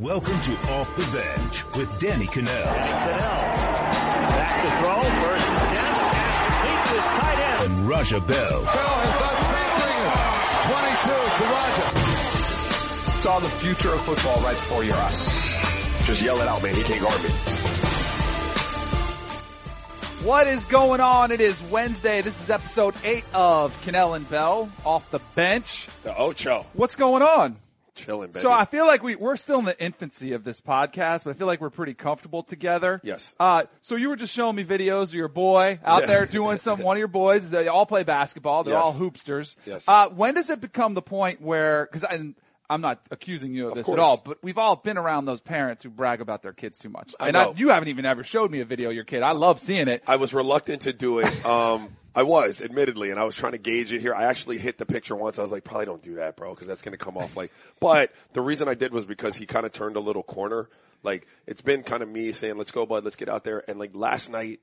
Welcome to Off the Bench with Danny Kanell Back to throw, first and ten, pass complete to his tight end. and Raja Bell. Bell has done the 22 to Roger. It's all the future of football right before your eyes. Just yell it out, man. He can't guard me. What is going on? It is Wednesday. This is episode eight of Kanell and Bell off the bench. The Ocho. What's going on? Chilling, baby. So I feel like we, we're still in the infancy of this podcast, but I feel like we're pretty comfortable together. Yes. Uh, so you were just showing me videos of your boy out Yeah. there doing some, one of your boys, they all play basketball. They're Yes. all hoopsters. Yes. Uh, when does it become the point where, cause I, I'm not accusing you of, this course. at all, but we've all been around those parents who brag about their kids too much. I and know. you haven't even ever showed me a video of your kid. I love seeing it. I was reluctant to do it. Um, I was, admittedly, and I was trying to gauge it here. I actually hit the picture once. I was like, probably don't do that, bro, because that's going to come off like. But the reason I did was because he kind of turned a little corner. Like it's been kind of me saying, "Let's go, bud. Let's get out there." And like last night,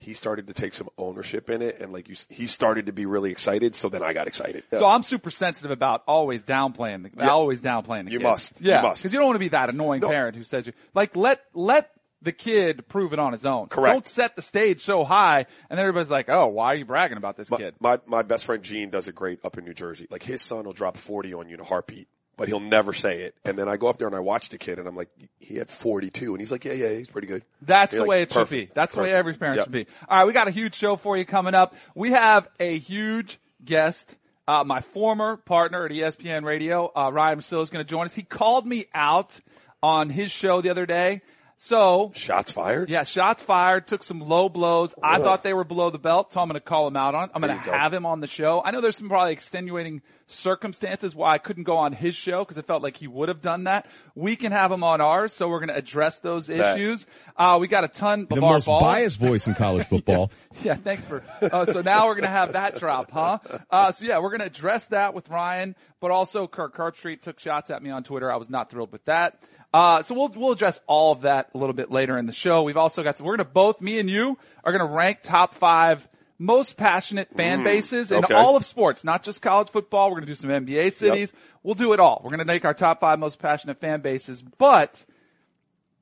he started to take some ownership in it, and like you, he started to be really excited. So then I got excited. So I'm super sensitive about always downplaying, the, Yeah. always downplaying the You kid. must. You yeah, must. because you don't want to be that annoying No. parent who says you like let let the kid prove it on his own. Correct. Don't set the stage so high, and then everybody's like, "Oh, why are you bragging about this my, kid?" my my best friend Gene does it great up in New Jersey. Like his son will drop forty on you in a heartbeat, but he'll never say it. And then I go up there and I watch the kid, and I'm like, he had forty two, and he's like, yeah, yeah, he's pretty good. That's the like, way it should be. That's the way every parent Yep. should be. All right, we got a huge show for you coming up. We have a huge guest. Uh, my former partner at ESPN Radio, uh, Ryan Russillo, is going to join us. He called me out on his show the other day. So Shots fired. Yeah, shots fired, took some low blows. I thought they were below the belt, so I'm going to call him out on it. I'm going to go. have him on the show. I know there's some probably extenuating circumstances why I couldn't go on his show because it felt like he would have done that. We can have him on ours, so we're going to address those Bet. issues. Uh, we got a ton the most ball. biased voice in college football. Yeah, thanks for. Uh, so now we're gonna have that drop, huh? Uh, so yeah, we're gonna address that with Ryan, but also Kirk Herbstreit took shots at me on Twitter. I was not thrilled with that. Uh, so we'll we'll address all of that a little bit later in the show. We've also got. We're gonna both me and you are gonna rank top five most passionate fan mm, bases in okay. all of sports, not just college football. We're gonna do some NBA cities. We'll do it all. We're gonna make our top five most passionate fan bases, but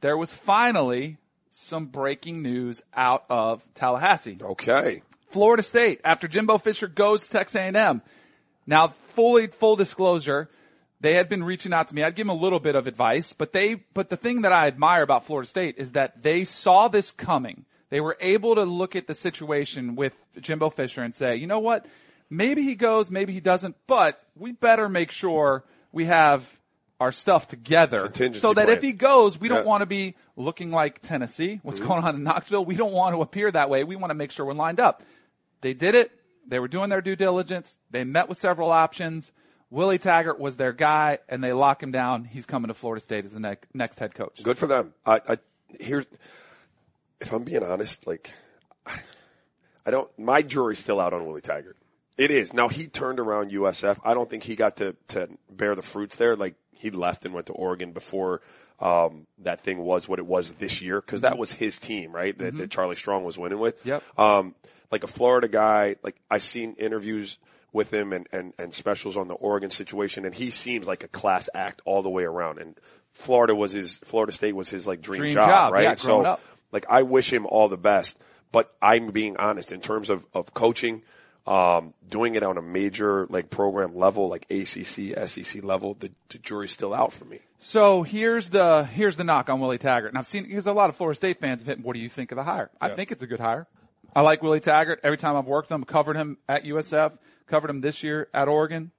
there was finally some breaking news out of Tallahassee. Okay. Florida State after Jimbo Fisher goes to Texas A&M. Now, fully full disclosure, they had been reaching out to me. I'd give them a little bit of advice, but they but the thing that I admire about Florida State is that they saw this coming. They were able to look at the situation with Jimbo Fisher and say, "You know what? Maybe he goes, maybe he doesn't, but we better make sure we have our stuff together so that plan. if he goes, we don't Mm-hmm. want to be looking like Tennessee. What's going on in Knoxville? We don't want to appear that way. We want to make sure we're lined up. They did it. They were doing their due diligence. They met with several options. Willie Taggart was their guy, and they lock him down. He's coming to Florida State as the ne- next head coach. Good for them. I, I here's if I'm being honest, like I, I don't. My jury's still out on Willie Taggart. It is now. He turned around USF. I don't think he got to to bear the fruits there. Like he left and went to Oregon before um, that thing was what it was this year because that was his team, right? That, that Charlie Strong was winning with. Yep. Um, like a Florida guy. Like I seen interviews with him and, and, and specials on the Oregon situation, and he seems like a class act all the way around. And Florida was his Florida State was his like dream, Dream job, job, right? yeah, so up. Like I wish him all the best, but I'm being honest in terms of, of coaching, um, doing it on a major like program level, like ACC, SEC level, the, the jury's still out for me. So here's the here's the knock on Willie Taggart, and I've seen because a lot of Florida State fans have hit. What do you think of the hire? I think it's a good hire. I like Willie Taggart. Every time I've worked him, covered him at USF, covered him this year at Oregon.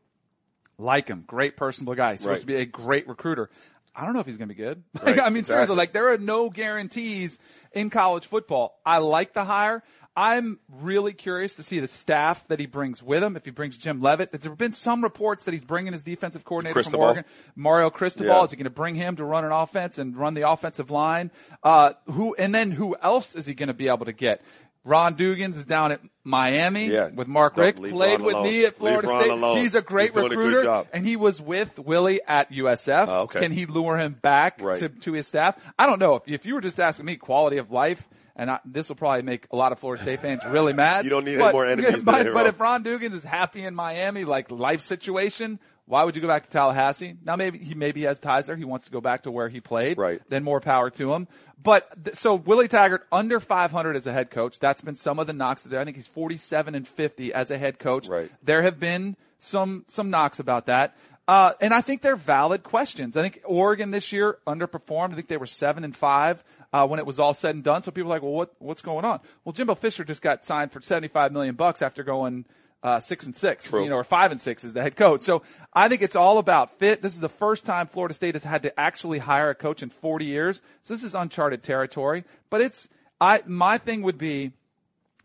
Like him, great personable guy. He's supposed Right. to be a great recruiter. I don't know if he's going to be good. Like, Right, I mean, seriously, like there are no guarantees in college football. I like the hire. I'm really curious to see the staff that he brings with him. If he brings Jim Leavitt, there's been some reports that he's bringing his defensive coordinator from Oregon, Mario Cristobal. Yeah. Is he going to bring him to run an offense and run the offensive line? Uh, who and then who else is he going to be able to get? Ron Dugans is down at Miami Yeah. with Mark Don't Richt. Played Ron with alone. me at Florida State. alone. He's a great He's a recruiter, job. and he was with Willie at USF. Oh, okay. Can he lure him back Right. to, to his staff? I don't know. If, if you were just asking me quality of life, and I, this will probably make a lot of Florida State fans really mad. You don't need any more enemies But, but if Ron Dugans is happy in Miami, like life situation, Why would you go back to Tallahassee? Now maybe he maybe he has ties there. He wants to go back to where he played. Right. Then more power to him. But th- so Willie Taggart under 500 as a head coach. That's been some of the knocks there. I think he's 47 and 50 as a head coach. Right. There have been some some knocks about that. Uh, and I think they're valid questions. I think Oregon this year underperformed. I think they were seven and five uh, when it was all said and done. So people are like, well, what what's going on? Well, Jimbo Fisher just got signed for 75 million bucks after going uh, six and six, True. you know, or five and six as the head coach. So I think it's all about fit. This is the first time Florida State has had to actually hire a coach in 40 years. So this is uncharted territory. But it's I my thing would be,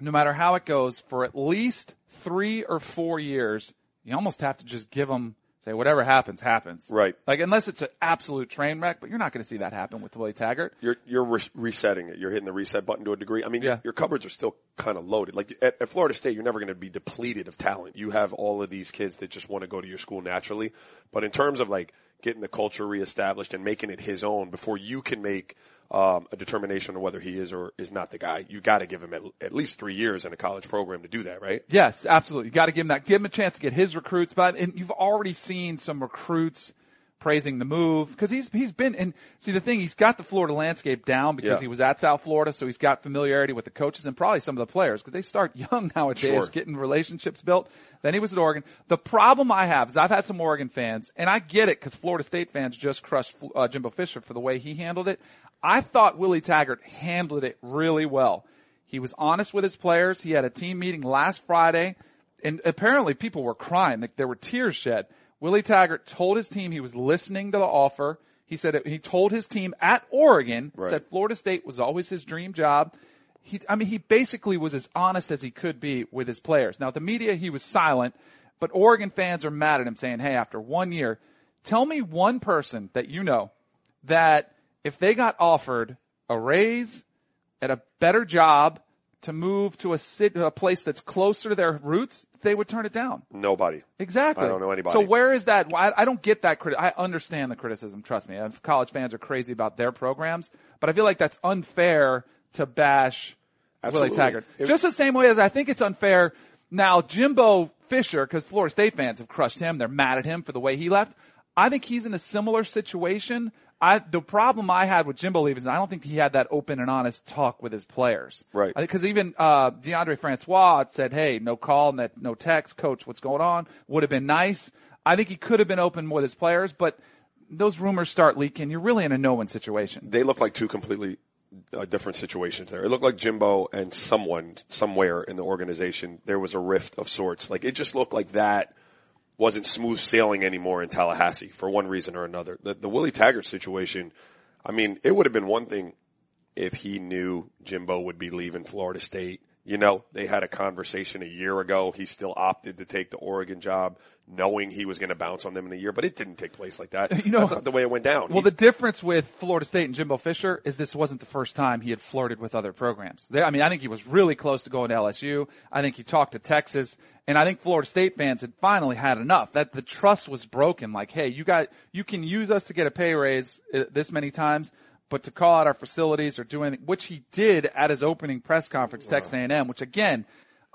no matter how it goes, for at least three or four years, you almost have to just give them say whatever happens happens. Right. Like unless it's an absolute train wreck, but you're not going to see that happen with Willie Taggart. You're you're re- resetting it. You're hitting the reset button to a degree. I mean, Yeah. your, your cupboards are still kind of loaded. Like at, at Florida State, you're never going to be depleted of talent. You have all of these kids that just want to go to your school naturally. But in terms of like getting the culture reestablished and making it his own before you can make um, a determination on whether he is or is not the guy, you got to give him at, at least three years in a college program to do that, right? Yes, absolutely. You got to give him that. Give him a chance to get his recruits. But and you've already seen some recruits praising the move because he's he's been and see the thing he's got the Florida landscape down because Yeah. he was at South Florida, so he's got familiarity with the coaches and probably some of the players because they start young nowadays, Sure. getting relationships built. Then he was at Oregon. The problem I have is I've had some Oregon fans, and I get it because Florida State fans just crushed uh, Jimbo Fisher for the way he handled it. I thought Willie Taggart handled it really well. He was honest with his players. He had a team meeting last Friday, and apparently people were crying. Like there were tears shed. Willie Taggart told his team he was listening to the offer. He said it, he told his team at Oregon Right. said Florida State was always his dream job. He, I mean, he basically was as honest as he could be with his players. Now, the media, he was silent, but Oregon fans are mad at him saying, hey, after one year, tell me one person that you know that if they got offered a raise at a better job to move to a city, a place that's closer to their roots, they would turn it down. Nobody. Exactly. I don't know anybody. So where is that? I, I don't get that criti- I understand the criticism. Trust me. College fans are crazy about their programs, but I feel like that's unfair to bash Absolutely. Willie Taggart. It- Just the same way as I think it's unfair now Jimbo Fisher, because Florida State fans have crushed him. They're mad at him for the way he left. I think he's in a similar situation. I, the problem I had with Jimbo leaving is I don't think he had that open and honest talk with his players. Right. Because even uh, Deondre Francois said, "Hey, no call, no, no text, coach. What's going on?" Would have been nice. I think he could have been open with his players, but those rumors start leaking. You're really in a no-win situation. they look like two completely uh, different situations there. It looked like Jimbo and someone somewhere in the organization there was a rift of sorts. Like it just looked like that wasn't smooth sailing anymore in Tallahassee for one reason or another. The, the Willie Taggart situation, I mean, it would have been one thing if he knew Jimbo would be leaving Florida State. You know, they had a conversation a year ago. He still opted to take the Oregon job, knowing he was going to bounce on them in a year, but it didn't take place like that. You know- That's not the way it went down. Well, He- the difference with Florida State and Jimbo Fisher is this wasn't the first time he had flirted with other programs. They- I mean, I think he was really close to going to LSU. I think he talked to Texas, and I think Florida State fans had finally had enough. That the trust was broken. Like, hey, you got you can use us to get a pay raise uh, this many times, but to call out our facilities or do anything, which he did at his opening press conference, Texas A&M, which again.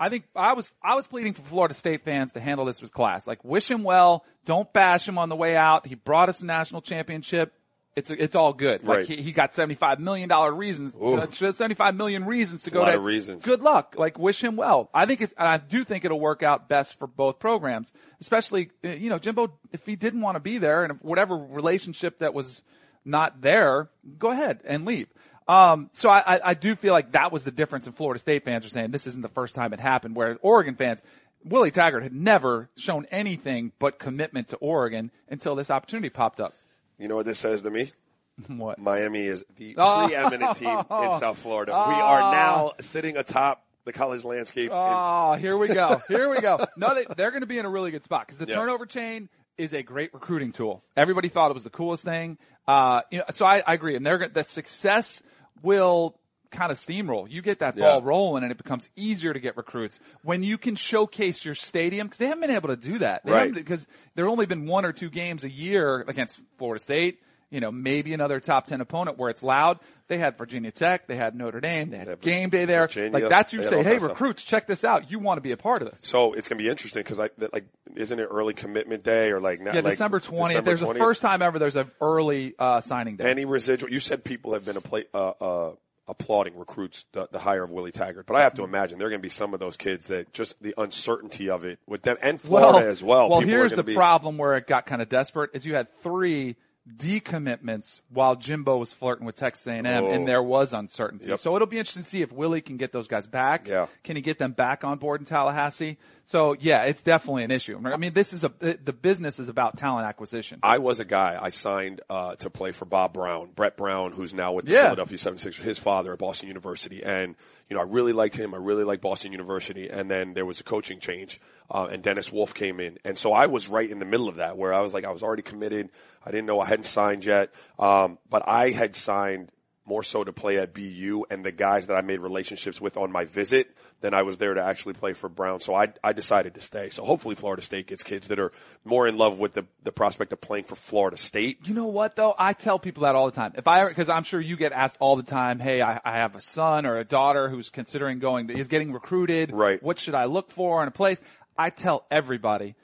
I think I was I was pleading for Florida State fans to handle this with class. Like wish him well, don't bash him on the way out. He brought us a national championship. It's it's all good. Like Right. he, he got seventy five million dollar reasons, seventy five million reasons to a go lot to. of reasons. Good luck. Like wish him well. I think it's and I do think it'll work out best for both programs. Especially uh, you know Jimbo, if he didn't want to be there and whatever relationship that was not there, go ahead and leave. Um, so I, I, I do feel like that was the difference in Florida State fans are saying this isn't the first time it happened, whereas Oregon fans, Willie Taggart had never shown anything but commitment to Oregon until this opportunity popped up. You know what this says to me? What? Miami is the Oh. preeminent team in South Florida. We are now sitting atop the college landscape. Oh, here we go. Here we go. No, they, they're going to be in a really good spot because the Yeah. turnover chain is a great recruiting tool. Everybody thought it was the coolest thing. Uh, you know, so I, I agree. And they're the success will kind of steamroll. You get that ball Yeah. rolling and it becomes easier to get recruits when you can showcase your stadium because they haven't been able to do that. They Right. Because there have only been one or two games a year against Florida State you know, maybe another top 10 opponent where it's loud. They had Virginia Tech, they had Notre Dame, they had Yeah, game day there. Virginia, like that's you say, hey, of stuff. recruits, check this out. You want to be a part of this. So it's gonna be interesting because I like isn't it early commitment day or like not, Yeah, like December 20th. December there's 20th? a first time ever there's an early, uh, signing day. any residual. You said people have been a play, uh, uh, applauding recruits the, the hire of Willie Taggart, but I have to Mm-hmm. imagine there are going to be some of those kids that just the uncertainty of it with them and Florida as well. Well, here's the be, problem where it got kind of desperate is you had three decommitments while Jimbo was flirting with Texas A&M Oh. and there was uncertainty. Yep. So it'll be interesting to see if Willie can get those guys back. Yeah. Can he get them back on board in Tallahassee? So yeah, it's definitely an issue. I mean, this is a, the business is about talent acquisition. I was a guy I signed uh, to play for Bob Brown, Brett Brown, who's now with the Yeah. Philadelphia 76ers, his father at Boston University. And, you know, I really liked him. I really liked Boston University. And then there was a coaching change, uh, and Dennis Wolff came in. And so I was right in the middle of that where I was like, I was already committed. I didn't know I hadn't signed yet. Um, but I had signed more so to play at BU and the guys that I made relationships with on my visit than I was there to actually play for Brown. So I, I decided to stay. So hopefully Florida State gets kids that are more in love with the, the prospect of playing for Florida State. You know what though? I tell people that all the time. If I, because I'm sure you get asked all the time, hey, I, I have a son or a daughter who's considering going, is getting recruited. Right. What should I look for in a place? I tell everybody,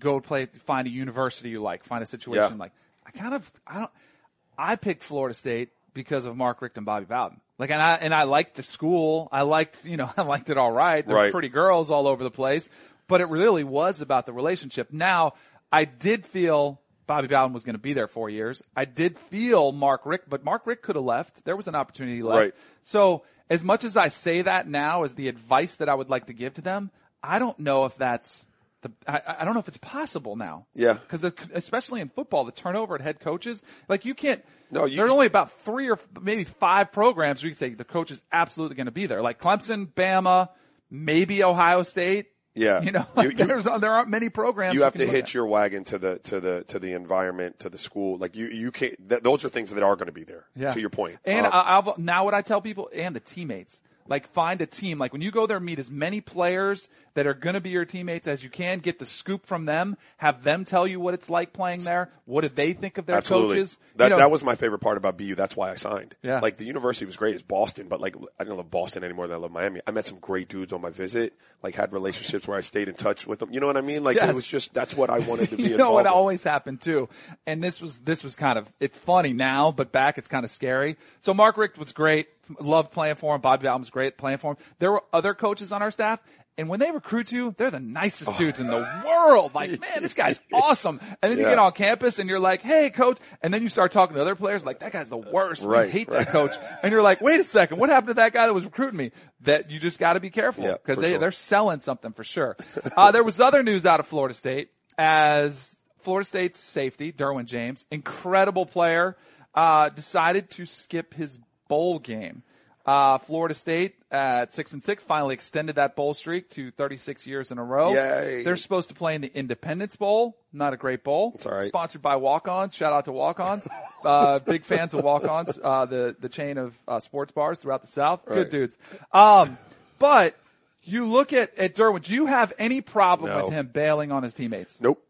go play, find a university you like, find a situation Yeah. like. I kind of, I don't, I picked Florida State because of Mark Richt and Bobby Bowden. Like, and I, and I liked the school. I liked, you know, I liked it all right. There were pretty girls all over the place, but it really was about the relationship. Now, I did feel Bobby Bowden was going to be there four years. I did feel Mark Richt, but Mark Richt could have left. There was an opportunity left. Right. So as much as I say that now as the advice that I would like to give to them, I don't know if that's the, I, I don't know if it's possible now. Yeah. Because especially in football, the turnover at head coaches, like you can't, No, you- there are only about three or maybe five programs where you can say the coach is absolutely going to be there. Like Clemson, Bama, maybe Ohio State. Yeah. You know, like You- you- there's, there aren't many programs. You have can to hitch at. your wagon to the to the to the environment to the school. Like you you can't. Th- those are things that are going to be there. Yeah. To your point. And Um, I, I'll, now what I tell people and the teammates, like find a team. Like when you go there, meet as many players that are going to be your teammates as you can. Get the scoop from them. Have them tell you what it's like playing there. What did they think of their Absolutely. coaches? That You know, that was my favorite part about BU. That's why I signed. Yeah. Like the university was great. It's Boston, but like I don't love Boston any more than I love Miami. I met some great dudes on my visit. Like had relationships where I stayed in touch with them. You know what I mean? Like Yes. it was just that's what I wanted to be. you know what always happened too, and this was this was kind of it's funny now, but back it's kind of scary. So Mark Richt was great, loved playing for him. Bobby Bowden was great playing for him. There were other coaches on our staff. And when they recruit you, they're the nicest dudes in the world. Like, man, this guy's awesome. And then you get on campus and you're like, hey, coach. And then you start talking to other players like, that guy's the worst. Right, We hate right. that coach. And you're like, wait a second. What happened to that guy that was recruiting me? That you just got to be careful because for they, sure. they're selling something for sure. Uh, there was other news out of Florida State as Florida State's safety, Derwin James, incredible player, uh, decided to skip his bowl game. Uh, Florida State at six and six finally extended that bowl streak to 36 years in a row. Yay. They're supposed to play in the Independence Bowl, not a great bowl. It's all right. Sponsored by Walk-Ons. Shout out to Walk-Ons. Uh, big fans of Walk-Ons, uh, the, the chain of, uh, sports bars throughout the South. Good dudes. Um, but you look at, at Derwin, do you have any problem No. with him bailing on his teammates? Nope.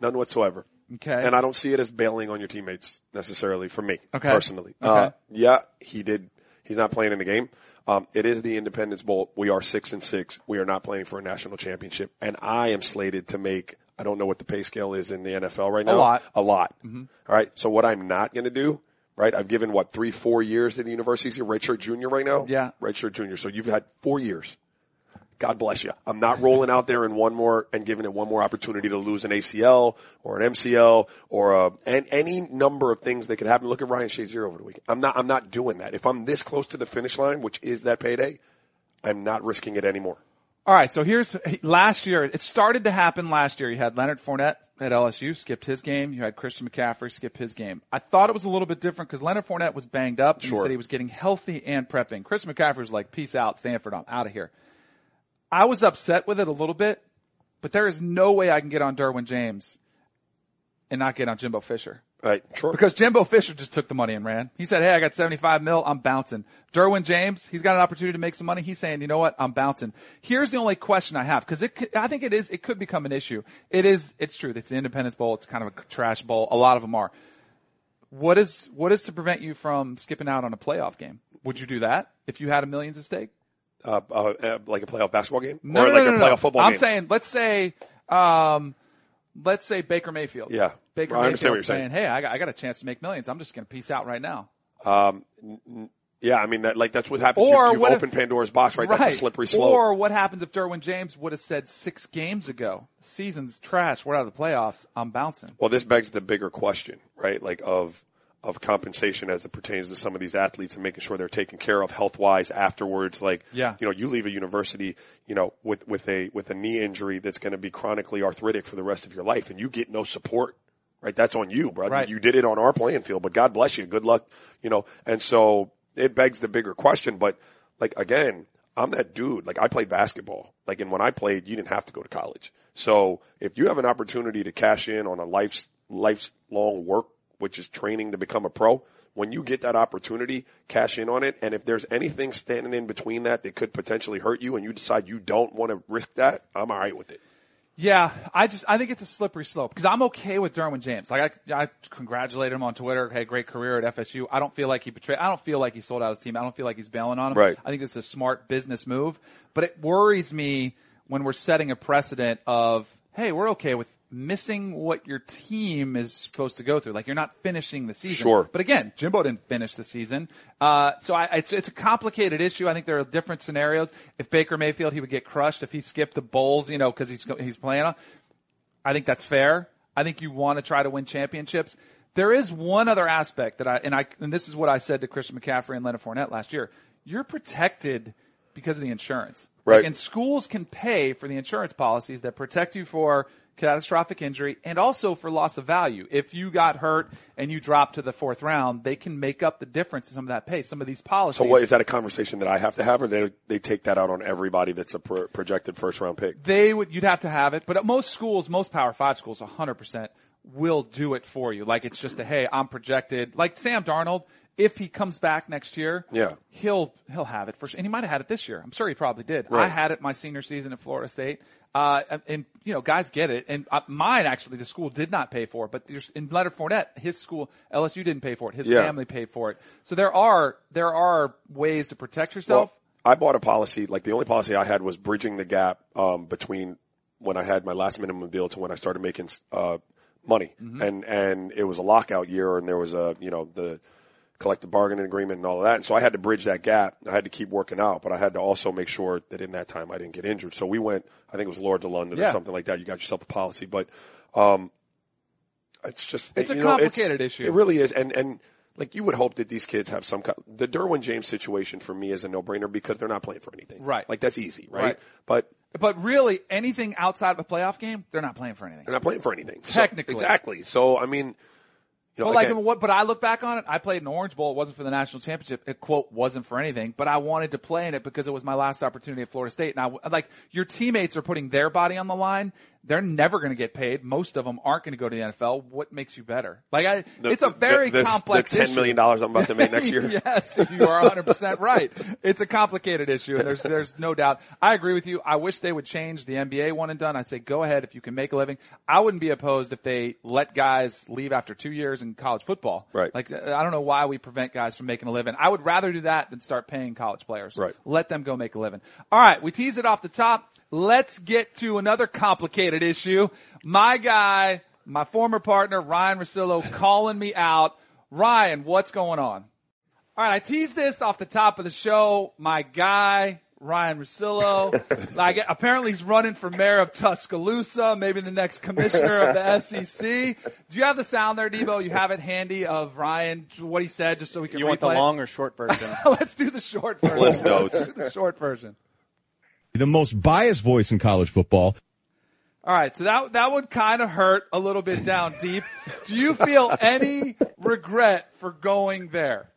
None whatsoever. Okay. And I don't see it as bailing on your teammates necessarily for me Okay. personally. Okay. Uh, yeah, he did. He's not playing in the game. Um, it is the Independence Bowl. We are six and six. We are not playing for a national championship. And I am slated to make, I don't know what the pay scale is in the NFL right now. A lot. A lot. All right. So what I'm not going to do, right? I've given what three, four years to the universities redshirt junior right now. Yeah. Redshirt junior. So you've had four years. God bless you. I'm not rolling out there in one more and giving it one more opportunity to lose an ACL or an MCL or a, and any number of things that could happen. Look at Ryan Shazier over the weekend. I'm not, I'm not doing that. If I'm this close to the finish line, which is that payday, I'm not risking it anymore. All right, so here's last year. It started to happen last year. You had Leonard Fournette at LSU skipped his game. You had Christian McCaffrey skip his game. I thought it was a little bit different because Leonard Fournette was banged up and he Sure. said he was getting healthy and prepping. Christian McCaffrey was like, "Peace out, Stanford. I'm out of here." I was upset with it a little bit, but there is no way I can get on Derwin James and not get on Jimbo Fisher. Right. Sure. Because Jimbo Fisher just took the money and ran. He said, Hey, I got 75 mil. I'm bouncing. Derwin James, he's got an opportunity to make some money. He's saying, you know what? I'm bouncing. Here's the only question I have. Cause it, could- I think it is, it could become an issue. It is, it's true. It's the Independence Bowl. It's kind of a trash bowl. A lot of them are. What is what is to prevent you from skipping out on a playoff game? Would you do that if you had a millions at stake? Uh, uh, uh, like a playoff basketball game, No, or no, like no, a playoff football I'm game. saying, let's say, um, let's say Baker Mayfield. Yeah. Baker I understand Mayfield what you're saying. Hey, I got, I got a chance to make millions. I'm just going to peace out right now. Um, yeah, I mean that like that's what happens. Or you, what if- Pandora's box, right? That's a slippery slope. Or what happens if Derwin James would have said six games ago, season's trash, we're out of the playoffs, I'm bouncing. Well, this begs the bigger question, right? Like of of compensation as it pertains to some of these athletes and making sure they're taken care of health wise afterwards. Like, Yeah. you know, you leave a university, you know, with with a with a knee injury that's going to be chronically arthritic for the rest of your life, and you get no support. Right, that's on you, bro. Right. You did it on our playing field, but God bless you. Good luck, you know. And so it begs the bigger question. But like again, I'm that dude. Like I played basketball. Like and when I played, you didn't have to go to college. So if you have an opportunity to cash in on a life's lifelong work, which is training to become a pro, when you get that opportunity, cash in on it. And if there's anything standing in between that that could potentially hurt you, and you decide you don't want to risk that, I'm all right with it. Yeah, I just I think it's a slippery slope because I'm okay with Derwin James. Like I, I congratulate him on Twitter. Hey, great career at FSU. I don't feel like he betrayed. I don't feel like he sold out his team. I don't feel like he's bailing on him. Right. I think it's a smart business move. But it worries me when we're setting a precedent of hey, we're okay with missing what your team is supposed to go through. Like you're not finishing the season. Sure. But again, Jimbo didn't finish the season. Uh, so I, it's, it's a complicated issue. I think there are different scenarios. If Baker Mayfield, he would get crushed if he skipped the bowls, you know, cause he's, he's playing on. I think that's fair. I think you want to try to win championships. There is one other aspect that I, and I, and this is what I said to Christian McCaffrey and Leonard Fournette last year. You're protected because of the insurance. Right. Like, and schools can pay for the insurance policies that protect you for catastrophic injury and also for loss of value. If you got hurt and you dropped to the fourth round, they can make up the difference in some of that pay. Some of these policies. So what is that a conversation that I have to have, or they they take that out on everybody that's a pro- projected first round pick? they would you'd have to have it but at most schools most power five schools 100% will do it for you like it's just a hey i'm projected like sam darnold if he comes back next year Yeah. he'll he'll have it for sure and he might have had it this year i'm sure he probably did i had it my senior season at florida state uh, and, you know, guys get it. And uh, mine actually, the school did not pay for it, but there's, in Leonard Fournette, his school, LSU didn't pay for it. His Yeah. family paid for it. So there are, there are ways to protect yourself. Well, I bought a policy. Like the only policy I had was bridging the gap um, between when I had my last minimum bill to when I started making uh, money, Mm-hmm. and and it was a lockout year, and there was a you know the collective bargaining agreement and all of that, and so I had to bridge that gap. I had to keep working out, but I had to also make sure that in that time I didn't get injured. So we went. I think it was Lloyd's of London or something like that. You got yourself a policy, but um, it's just It's a know, complicated issue. It really is, and and like you would hope that these kids have some kind. The Derwin James situation for me is a no brainer because they're not playing for anything. Right. Like that's easy, right? Right. But But really, anything outside of a playoff game, they're not playing for anything. they're not playing for anything. So- Technically. exactly. So I mean, you know, But like, again, what? But I look back on it. I played in Orange Bowl. It wasn't for the national championship. It quote wasn't for anything. But I wanted to play in it because it was my last opportunity at Florida State. And I like your teammates are putting their body on the line. They're never going to get paid. Most of them aren't going to go to the NFL. What makes you better? Like, I, the- it's a very the, the, complex the ten issue. million dollars I'm about to make next year. yes, you are 100% right. It's a complicated issue, and there's there's no doubt. I agree with you. I wish they would change the NBA one and done. I'd say go ahead if you can make a living. I wouldn't be opposed if they let guys leave after two years in college football. Right. Like I don't know why we prevent guys from making a living. I would rather do that than start paying college players. Right. Let them go make a living. All right, we tease it off the top. Let's get to another complicated issue. My guy, my former partner, Ryan Russillo, calling me out. Ryan, what's going on? All right, I teased this off the top of the show. My guy, Ryan Russillo, like apparently he's running for mayor of Tuscaloosa, maybe the next commissioner of the SEC. Do you have the sound there, Debo? You have it handy of Ryan, what he said, just so we can You want the long or short version? Let's do the short version. Cliff notes. Let's do the short version. The most biased voice in college football. All right, so that that would kind of hurt a little bit down deep. Do you feel any regret for going there?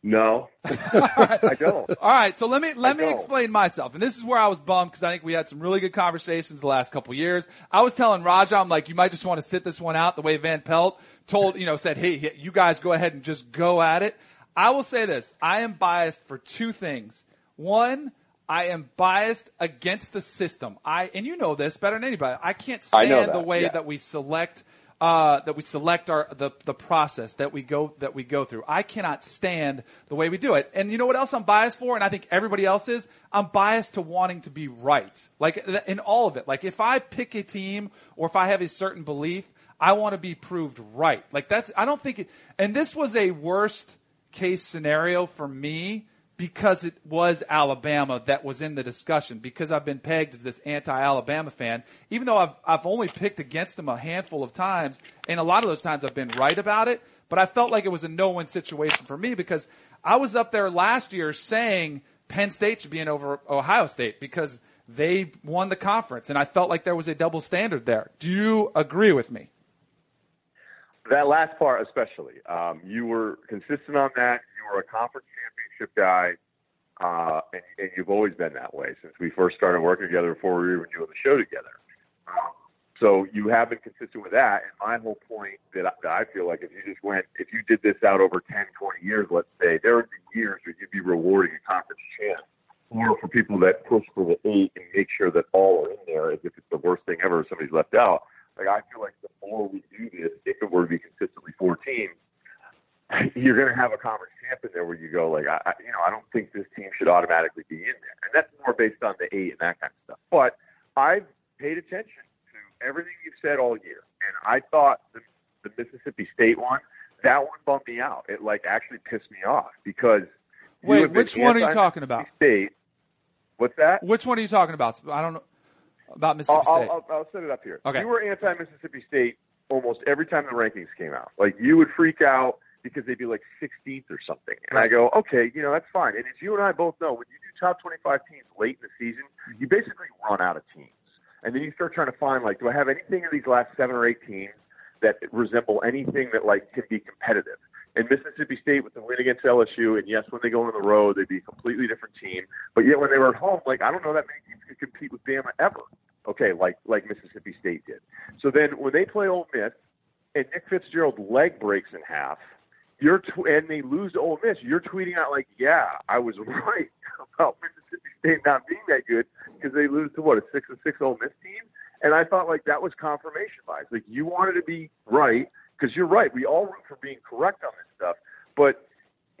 No, I don't. All right, so let me let me don't. explain myself, and this is where I was bummed because I think we had some really good conversations the last couple years. I was telling Raja, I'm like, you might just want to sit this one out the way Van Pelt told, you know, said, hey, you guys go ahead and just go at it. I will say this: I am biased for two things. One, I am biased against the system. I and you know this better than anybody. I can't I stand the way yeah. that we select uh, that we select our the the process that we go that we go through. I cannot stand the way we do it. And you know what else I'm biased for, and I think everybody else is. I'm biased to wanting to be right, like in all of it. Like if I pick a team or if I have a certain belief, I want to be proved right. Like that's I don't think it. And this was a worst case scenario for me because it was Alabama that was in the discussion, because I've been pegged as this anti-Alabama fan, even though I've, I've only picked against them a handful of times, and a lot of those times I've been right about it, but I felt like it was a no-win situation for me because I was up there last year saying Penn State should be in over Ohio State because they won the conference, and I felt like there was a double standard there. Do you agree with me? That last part, especially, um, you were consistent on that. You were a conference championship guy, uh, and, and you've always been that way since we first started working together before we were even doing the show together. Um, so you have been consistent with that. And my whole point that I, that I feel like if you just went, if you did this out over 10, 20 years, let's say, there would be years where you'd be rewarding a conference champ. Or for people that push for the eight and make sure that all are in there as if it's the worst thing ever somebody's left out. Like I feel like the more we do this, if it were to be consistently four teams, you're going to have a conference champ in there where you go like, I, I, you know, I don't think this team should automatically be in there, and that's more based on the eight and that kind of stuff. But I've paid attention to everything you've said all year, and I thought the, the Mississippi State one, that one bummed me out. It like actually pissed me off because wait, which one are you talking about? State. What's that? Which one are you talking about? I don't know about Mississippi I'll, State. I'll, I'll, I'll set it up here. Okay. You were anti Mississippi State almost every time the rankings came out. Like you would freak out because they'd be like 16th or something. And I go, okay, you know, that's fine. And as you and I both know, when you do top 25 teams late in the season, mm-hmm. you basically run out of teams. And then you start trying to find, like, do I have anything in these last seven or eight teams that resemble anything that, like, can be competitive? And Mississippi State with the win against LSU, and yes, when they go on the road, they'd be a completely different team. But yet when they were at home, like, I don't know that many teams could compete with Bama ever. Okay, like like Mississippi State did. So then when they play Ole Miss, and Nick Fitzgerald's leg breaks in half, you're tw- and they lose to Ole Miss, you're tweeting out like, "Yeah, I was right about Mississippi State not being that good because they lose to what a six and six Ole Miss team." And I thought like that was confirmation bias. Like you wanted to be right because you're right. We all root for being correct on this stuff, but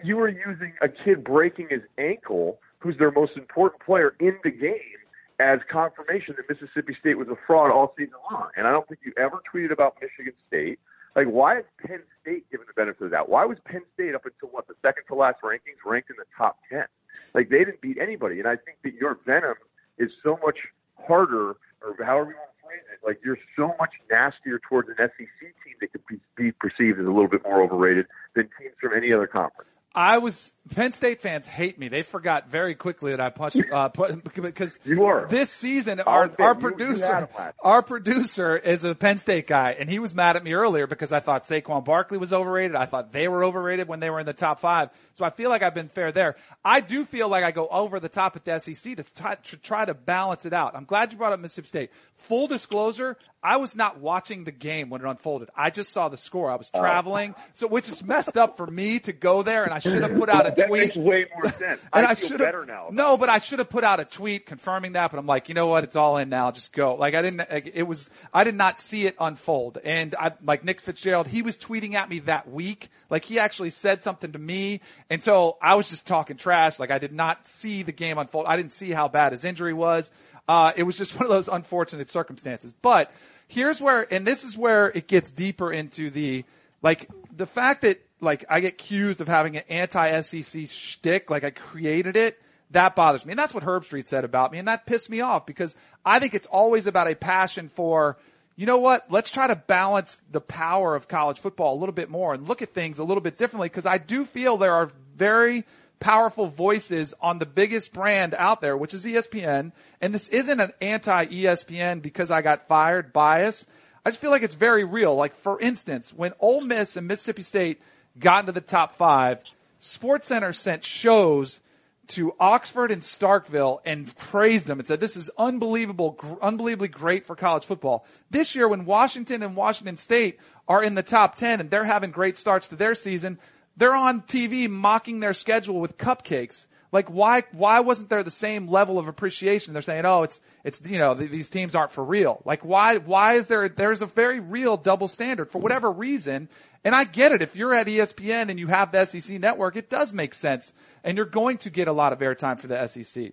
you were using a kid breaking his ankle, who's their most important player in the game, as confirmation that Mississippi State was a fraud all season long. And I don't think you ever tweeted about Michigan State. Like, why is Penn State given the benefit of that? Why was Penn State up until what the second to last rankings ranked in the top ten? Like, they didn't beat anybody. And I think that your venom is so much harder, or however you want to phrase it. Like, you're so much nastier towards an SEC team that could be, be perceived as a little bit more overrated than teams from any other conference. I was Penn State fans hate me. They forgot very quickly that I punched uh, put, because You were. this season our our you- producer our producer is a Penn State guy and he was mad at me earlier because I thought Saquon Barkley was overrated. I thought they were overrated when they were in the top five. So I feel like I've been fair there. I do feel like I go over the top at the SEC to try, to try to balance it out. I'm glad you brought up Mississippi State. Full disclosure, I was not watching the game when it unfolded. I just saw the score. I was Oh. traveling, so which is messed up for me to go there, and I should have put out a That tweet. makes way more sense. And I, I, feel should better now. no, but I should have put out a tweet confirming that. But I'm like, you know what? It's all in now. Just go. Like I didn't. Like, it was. I did not see it unfold. And I like Nick Fitzgerald. He was tweeting at me that week. Like he actually said something to me, and so I was just talking trash. Like I did not see the game unfold. I didn't see how bad his injury was. Uh, it was just one of those unfortunate circumstances. But here's where, and this is where it gets deeper into the like the fact that like I get accused of having an anti-SEC shtick, like I created it. That bothers me. And that's what Herbstreit said about me. And that pissed me off because I think it's always about a passion for, you know what? Let's try to balance the power of college football a little bit more and look at things a little bit differently because I do feel there are very powerful voices on the biggest brand out there, which is ESPN. And this isn't an anti ESPN because I got fired bias. I just feel like it's very real. Like for instance, when Ole Miss and Mississippi State got into the top five, SportsCenter sent shows to Oxford and Starkville and praised them and said, this is unbelievable, gr- unbelievably great for college football. This year when Washington and Washington State are in the top 10 and they're having great starts to their season, they're on TV mocking their schedule with cupcakes. Like why, why wasn't there the same level of appreciation? They're saying, oh, it's, it's, you know, th- these teams aren't for real. Like why, why is there, there's a very real double standard for whatever reason. And I get it. If you're at ESPN and you have the SEC network, it does make sense. And you're going to get a lot of airtime for the SEC.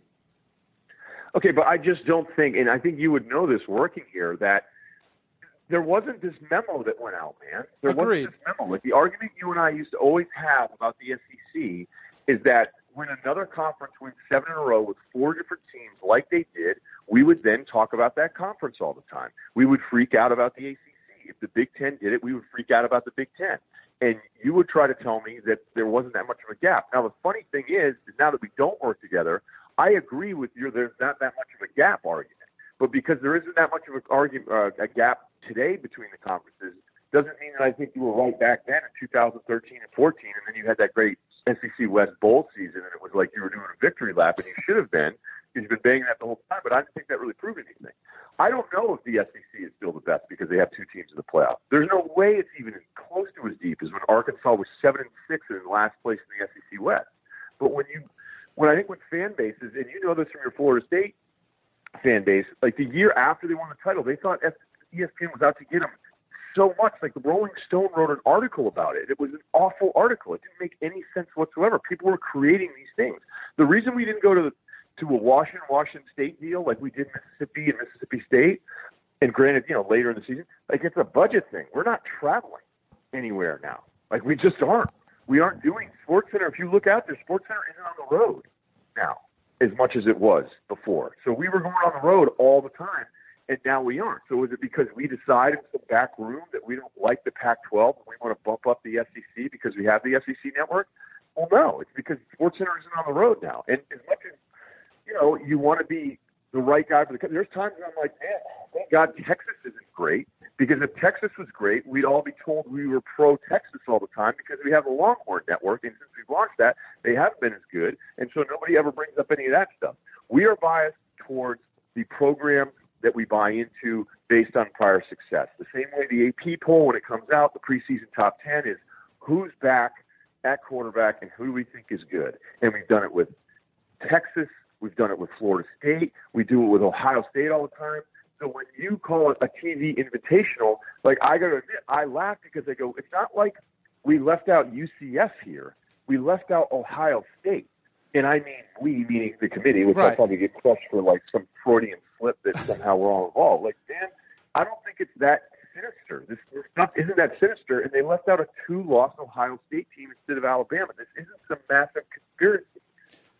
Okay, but I just don't think, and I think you would know this working here, that there wasn't this memo that went out, man. There Agreed. wasn't this memo. Like the argument you and I used to always have about the SEC is that when another conference wins seven in a row with four different teams, like they did, we would then talk about that conference all the time. We would freak out about the ACC. If the Big Ten did it, we would freak out about the Big Ten. And you would try to tell me that there wasn't that much of a gap. Now, the funny thing is, is now that we don't work together, I agree with you. There's not that much of a gap argument. But because there isn't that much of an argument, uh, a gap today between the conferences, doesn't mean that I think you were right back then in 2013 and 14, and then you had that great SEC West Bowl season, and it was like you were doing a victory lap, and you should have been because you've been banging that the whole time. But I don't think that really proved anything. I don't know if the SEC is still the best because they have two teams in the playoff. There's no way it's even close to as deep as when Arkansas was seven and six and in last place in the SEC West. But when you, when I think with fan bases, and you know this from your Florida State fan base, like the year after they won the title, they thought ESPN was out to get them so much. Like the Rolling Stone wrote an article about it. It was an awful article. It didn't make any sense whatsoever. People were creating these things. The reason we didn't go to the to a Washington Washington State deal like we did Mississippi and Mississippi State, and granted, you know, later in the season, like it's a budget thing. We're not traveling anywhere now. Like we just aren't. We aren't doing Sports Center. If you look out there, Sports Center isn't on the road now as much as it was before. So we were going on the road all the time, and now we aren't. So is it because we decided in some back room that we don't like the Pac-12 and we want to bump up the SEC because we have the SEC network? Well, no, it's because Sports Center isn't on the road now. And as much as you know, you want to be the right guy for the. There's times when I'm like, man, thank God Texas isn't great because if Texas was great, we'd all be told we were pro Texas all the time because we have a Longhorn network, and since we've launched that, they haven't been as good, and so nobody ever brings up any of that stuff. We are biased towards the programs that we buy into based on prior success. The same way the AP poll, when it comes out, the preseason top 10 is who's back at quarterback and who do we think is good. And we've done it with Texas. We've done it with Florida State. We do it with Ohio State all the time. So when you call it a TV invitational, like I got to admit, I laugh because I go, it's not like we left out UCF here. We left out Ohio State. And I mean we, meaning the committee, which I'll Right. probably get crushed for like some Freudian slip that somehow we're all involved. Like, Dan, I don't think it's that sinister. This, this stuff isn't that sinister. And they left out a two-loss Ohio State team instead of Alabama. This isn't some massive conspiracy.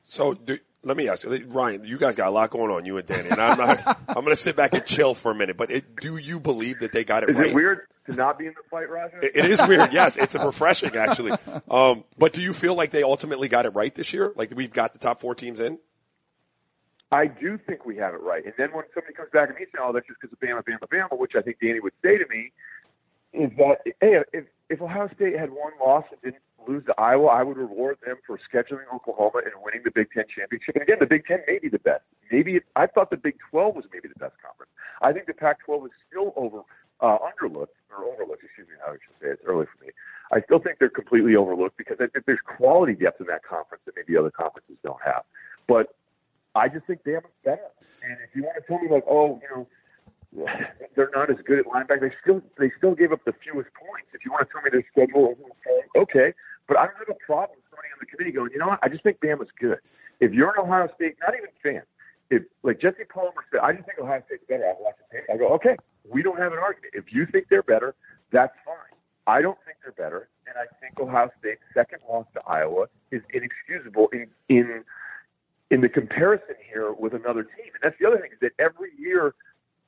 So do, let me ask you, Ryan. You guys got a lot going on, you and Danny, and I'm not. I'm going to sit back and chill for a minute. But it, do you believe that they got it Is right? it weird to not be in the fight, Roger? It- it is weird. Yes, it's refreshing actually. Um, but do you feel like they ultimately got it right this year? Like we've got the top four teams in? I do think we have it right. And then when somebody comes back and he's saying, "Oh, that's just because of Bama, Bama, Bama," which I think Danny would say to me, is that hey, if if Ohio State had one loss and didn't lose to Iowa, I would reward them for scheduling Oklahoma and winning the Big Ten championship. And again, the Big Ten may be the best. Maybe it, I thought the Big Twelve was maybe the best conference. I think the Pac-12 is still over uh, underlooked or overlooked. Excuse me, how I should say it. it's early for me. I still think they're completely overlooked because I think there's quality depth in that conference that maybe other conferences don't have. But I just think Bama's better. And if you want to tell me like, oh, you know, they're not as good at linebacker, they still they still gave up the fewest points. If you want to tell me their schedule okay. But I don't have a problem with somebody on the committee going, you know what? I just think Bama's good. If you're an Ohio State, not even fan, if like Jesse Palmer said, I just think Ohio State's better. I watch the tape. I go, okay, we don't have an argument. If you think they're better, that's fine. I don't think they're better, and I think Ohio State's second loss to Iowa is inexcusable in in in the comparison here with another team. And that's the other thing is that every year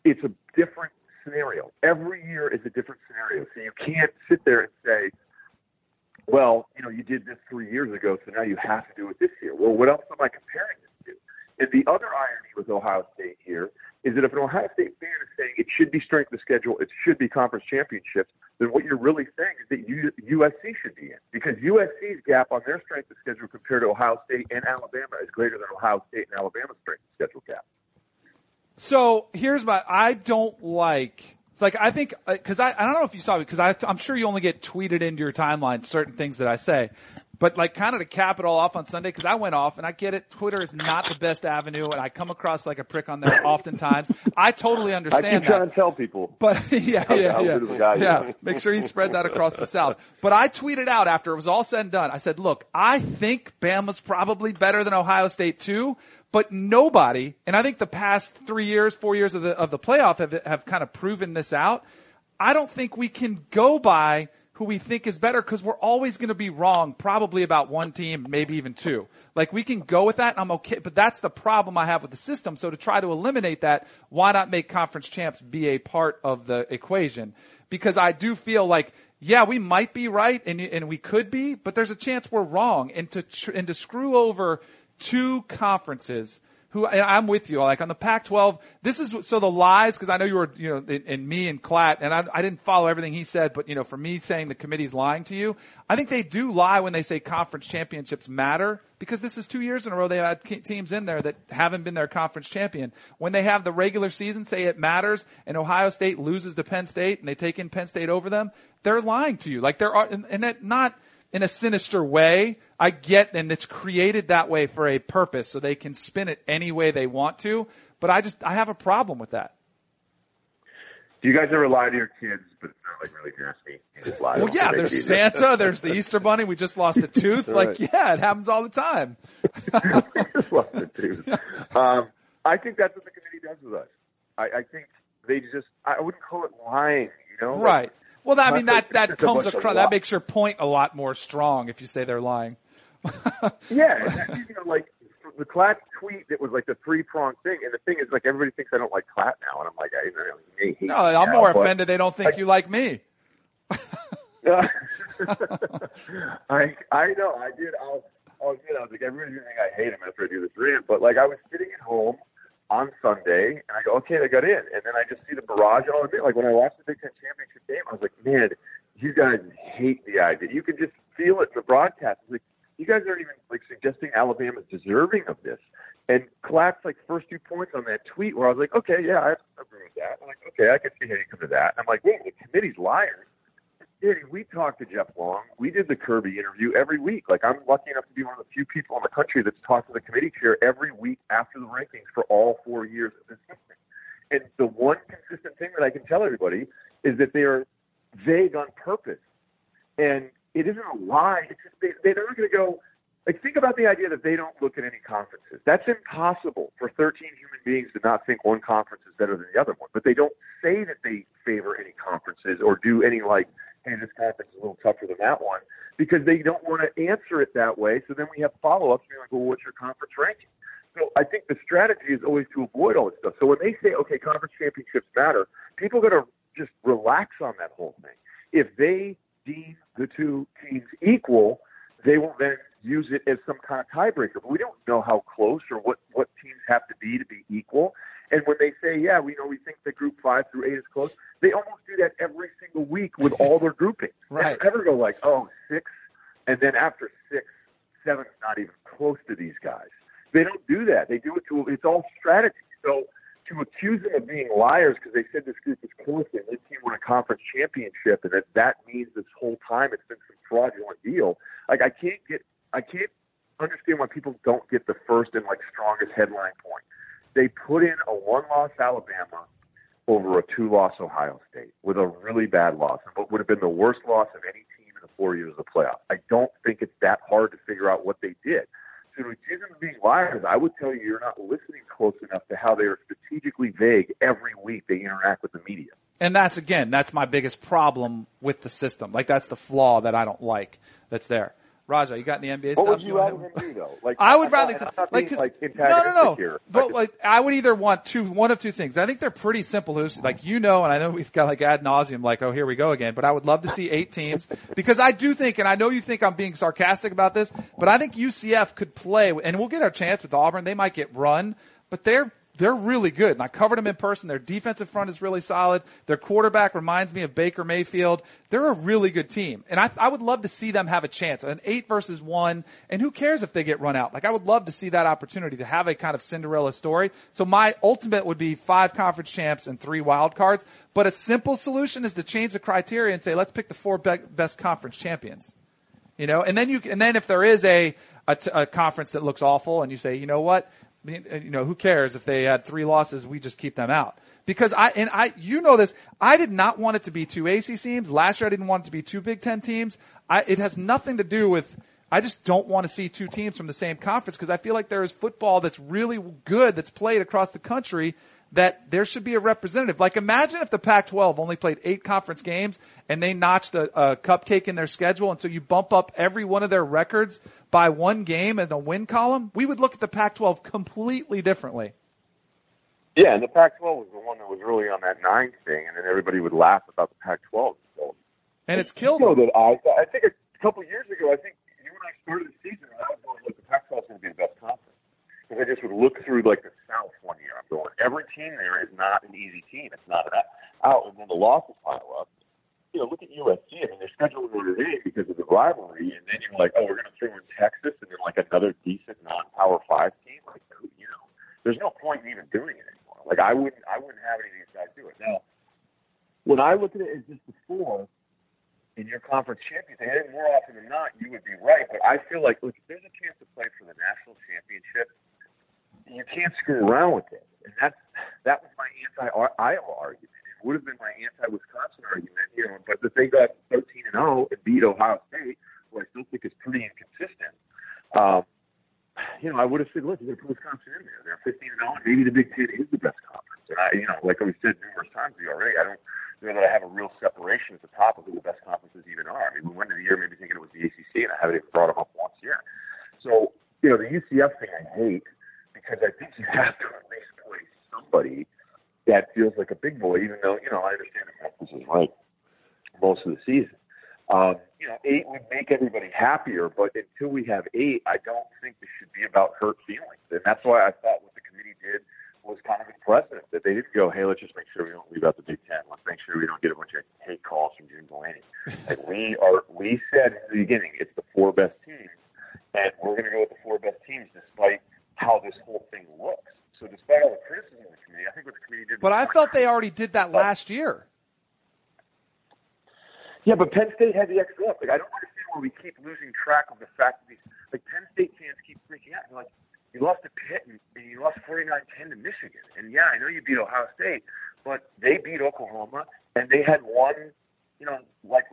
it's a different scenario. Every year is a different scenario. So you can't sit there and say, well, you know, you did this three years ago, so now you have to do it this year. Well, what else am I comparing this to? And the other irony with Ohio State here is that if an Ohio State fan is saying it should be strength of schedule, it should be conference championships, then what you're really saying is that USC should be in because USC's gap on their strength of schedule compared to Ohio State and Alabama is greater than Ohio State and Alabama's strength of schedule gap. So here's my, I don't like, it's like, I think, uh, cause I, I don't know if you saw it, cause I, I'm sure you only get tweeted into your timeline certain things that I say. But like kind of to cap it all off on Sunday, because I went off and I get it. Twitter is not the best avenue, and I come across like a prick on there oftentimes. I totally understand I keep trying to tell people. But yeah, yeah, yeah, good of a guy you yeah. Make sure you spread that across the South. But I tweeted out after it was all said and done. I said, "Look, I think Bama's probably better than Ohio State too." But nobody, and I think the past three years, four years of the of the playoff have have kind of proven this out. I don't think we can go by who we think is better because we're always going to be wrong, probably about one team, maybe even two. Like we can go with that I'm okay, but that's the problem I have with the system. So to try to eliminate that, why not make conference champs be a part of the equation? Because I do feel like, yeah, we might be right and, and we could be, but there's a chance we're wrong. And to, tr- and to screw over two conferences who and I'm with you. Like on the Pac-12, this is so the lies because I know you were you know and me and Klatt and I, I didn't follow everything he said, but you know for me saying the committee's lying to you, I think they do lie when they say conference championships matter because this is two years in a row they have had teams in there that haven't been their conference champion. When they have the regular season say it matters and Ohio State loses to Penn State and they take in Penn State over them, they're lying to you. Like there are and, and that not in a sinister way. I get, and it's created that way for a purpose, so they can spin it any way they want to. But I just, I have a problem with that. Do you guys ever lie to your kids, but it's not like really nasty? You just lie Well, yeah, there's cheat. Santa, there's the Easter Bunny. We just lost a tooth. Like, yeah, it happens all the time. just love the dude. Um, I think that's what the committee does with us. I, I think they just, I wouldn't call it lying, you know? Like, Right. Well, I mean, that, that comes across, that makes your point a lot more strong if you say they're lying. Yeah, that, you know, like the Klatt tweet that was like the three prong thing, and the thing is, like everybody thinks I don't like Klatt now, and I'm like, I, I may hate No, I'm now, more offended they don't think you like me. I I know I did. I was, I was, you know, I was like everybody's gonna think I hate him after I do this rant, but like I was sitting at home on Sunday, and I go, okay, they got in, and then I just see the barrage all the thing. Like when I watched the Big Ten championship game, I was like, man, you guys hate the idea. You can just feel it in the broadcast. It's like you guys aren't even like suggesting Alabama's deserving of this. And Klatt's like first two points on that tweet where I was like, okay, yeah, I agree with that. I'm like, okay, I can see how you come to that. I'm like, wait, the committee's liars. We talked to Jeff Long. We did the Kirby interview every week. Like I'm lucky enough to be one of the few people in the country that's talked to the committee chair every week after the rankings for all four years of this system. And the one consistent thing that I can tell everybody is that they are vague on purpose. And it isn't a lie. It's just they, they're not going to go. Like think about the idea that they don't look at any conferences. That's impossible for 13 human beings to not think one conference is better than the other one. But they don't say that they favor any conferences or do any like, hey, this conference is a little tougher than that one because they don't want to answer it that way. So then we have follow-ups being like, well, what's your conference ranking? So I think the strategy is always to avoid all this stuff. So when they say, okay, conference championships matter, people got to just relax on that whole thing. If they deem the two teams equal, they will then use it as some kind of tiebreaker. But we don't know how close or what, what teams have to be to be equal. And when they say, yeah, we know we think that group five through eight is close, they almost do that every single week with all their groupings. Right. They never go like, oh, six, and then after six, seven's not even close to these guys. They don't do that. They do it to, it's all strategy. So to accuse them of being liars because they said this group is close and this team won a conference championship and that that means this whole time it's been some fraudulent deal. Like I can't get, I can't understand why people don't get the first and like strongest headline point. They put in a one-loss Alabama over a two-loss Ohio State with a really bad loss, but would have been the worst loss of any team in the four years of the playoff. I don't think it's that hard to figure out what they did. So to accuse them of being liars, I would tell you you're not listening close enough to how they are strategically vague every week they interact with the media. And that's again, that's my biggest problem with the system. Like that's the flaw that I don't like that's there. Raja, you got any NBA What stuff? would you rather them do though? Like I would I'm rather not, not like, being, like no, no, no. here. I But just- like, I would either want two, one of two things. I think they're pretty simple. Who's like you know, and I know we've got like ad nauseum, like oh here we go again. But I would love to see eight teams because I do think, and I know you think I'm being sarcastic about this, but I think UCF could play, and we'll get our chance with Auburn. They might get run, but they're they're really good. And I covered them in person. Their defensive front is really solid. Their quarterback reminds me of Baker Mayfield. They're a really good team. And I, I would love to see them have a chance. An eight versus one. And who cares if they get run out? Like I would love to see that opportunity to have a kind of Cinderella story. So my ultimate would be five conference champs and three wild cards. But a simple solution is to change the criteria and say, let's pick the four be- best conference champions. You know, and then you, and then if there is a, a, t- a conference that looks awful and you say, you know what, Uh, you know, who cares if they had three losses, we just keep them out. Because I, and I, you know this, I did not want it to be two AC teams. Last year I didn't want it to be two Big Ten teams. I, it has nothing to do with, I just don't want to see two teams from the same conference because I feel like there is football that's really good that's played across the country that there should be a representative. Like imagine if the Pac-12 only played eight conference games and they notched a, a cupcake in their schedule and so you bump up every one of their records by one game in the win column. We would look at the Pac-12 completely differently. Yeah, and the Pac-12 was the one that was really on that nine thing, and then everybody would laugh about the Pac-12. So, and it's killed you know that I, I think a couple years ago, I think I started the season, I was going, look, the Pac-12 is going to be the best conference. Because I just would look through like the South one year. I'm going, every team there is not an easy team. It's not an out, and then the losses pile up. You know, look at USC. I mean, they're scheduled Notre Dame because of the rivalry, and then you're like, oh, we're going to throw in Texas, and then like another decent non-power five team. Like, you know, there's no point in even doing it anymore. Like, I wouldn't, I wouldn't have any of these guys do it. Now, when I look at it as just four in your conference championship, and more often than not, you would be right. But I feel like, look, if there's a chance to play for the national championship you can't screw around with it. And that's that was my anti-Iowa argument. It would have been my anti-Wisconsin argument, you know. But if they got 13 and 0 and beat Ohio State, who I still think is pretty inconsistent, um, you know, I would have said, look, you got to put Wisconsin in there. They're 15 and 0, and maybe the Big Ten is the best conference. And I, you know, like we said numerous times already, I don't know that I have a real separation at the top of who the best conferences even are. I mean, we went into the year maybe thinking it was the ACC, and I haven't even brought them up once yet. So, you know, the UCF thing I hate because I think you have to at least play somebody that feels like a big boy, even though, you know, I understand that Memphis is right most of the season. Um, you know, eight would make everybody happier, but until we have eight, I don't think this should be about hurt feelings. And that's why I thought what the committee did was kind of impressive that they didn't go, hey, let's just make sure we don't leave out the Big Ten. Let's make sure we don't get a bunch of hate calls from Jim Delany. like we are, we said in the beginning, it's the four best teams, and we're going to go with the four best teams despite how this whole thing looks. So despite all the criticism of the committee, I think what the committee did. But I felt they already did that last year. Yeah, but Penn State had the extra up. Like I don't understand why we keep losing track of the fact that these like Penn State fans keep freaking out. They're like, you lost to Pitt and, and you lost 49-10 to Michigan. And yeah, I know you beat Ohio State, but they beat Oklahoma and they had one, you know, like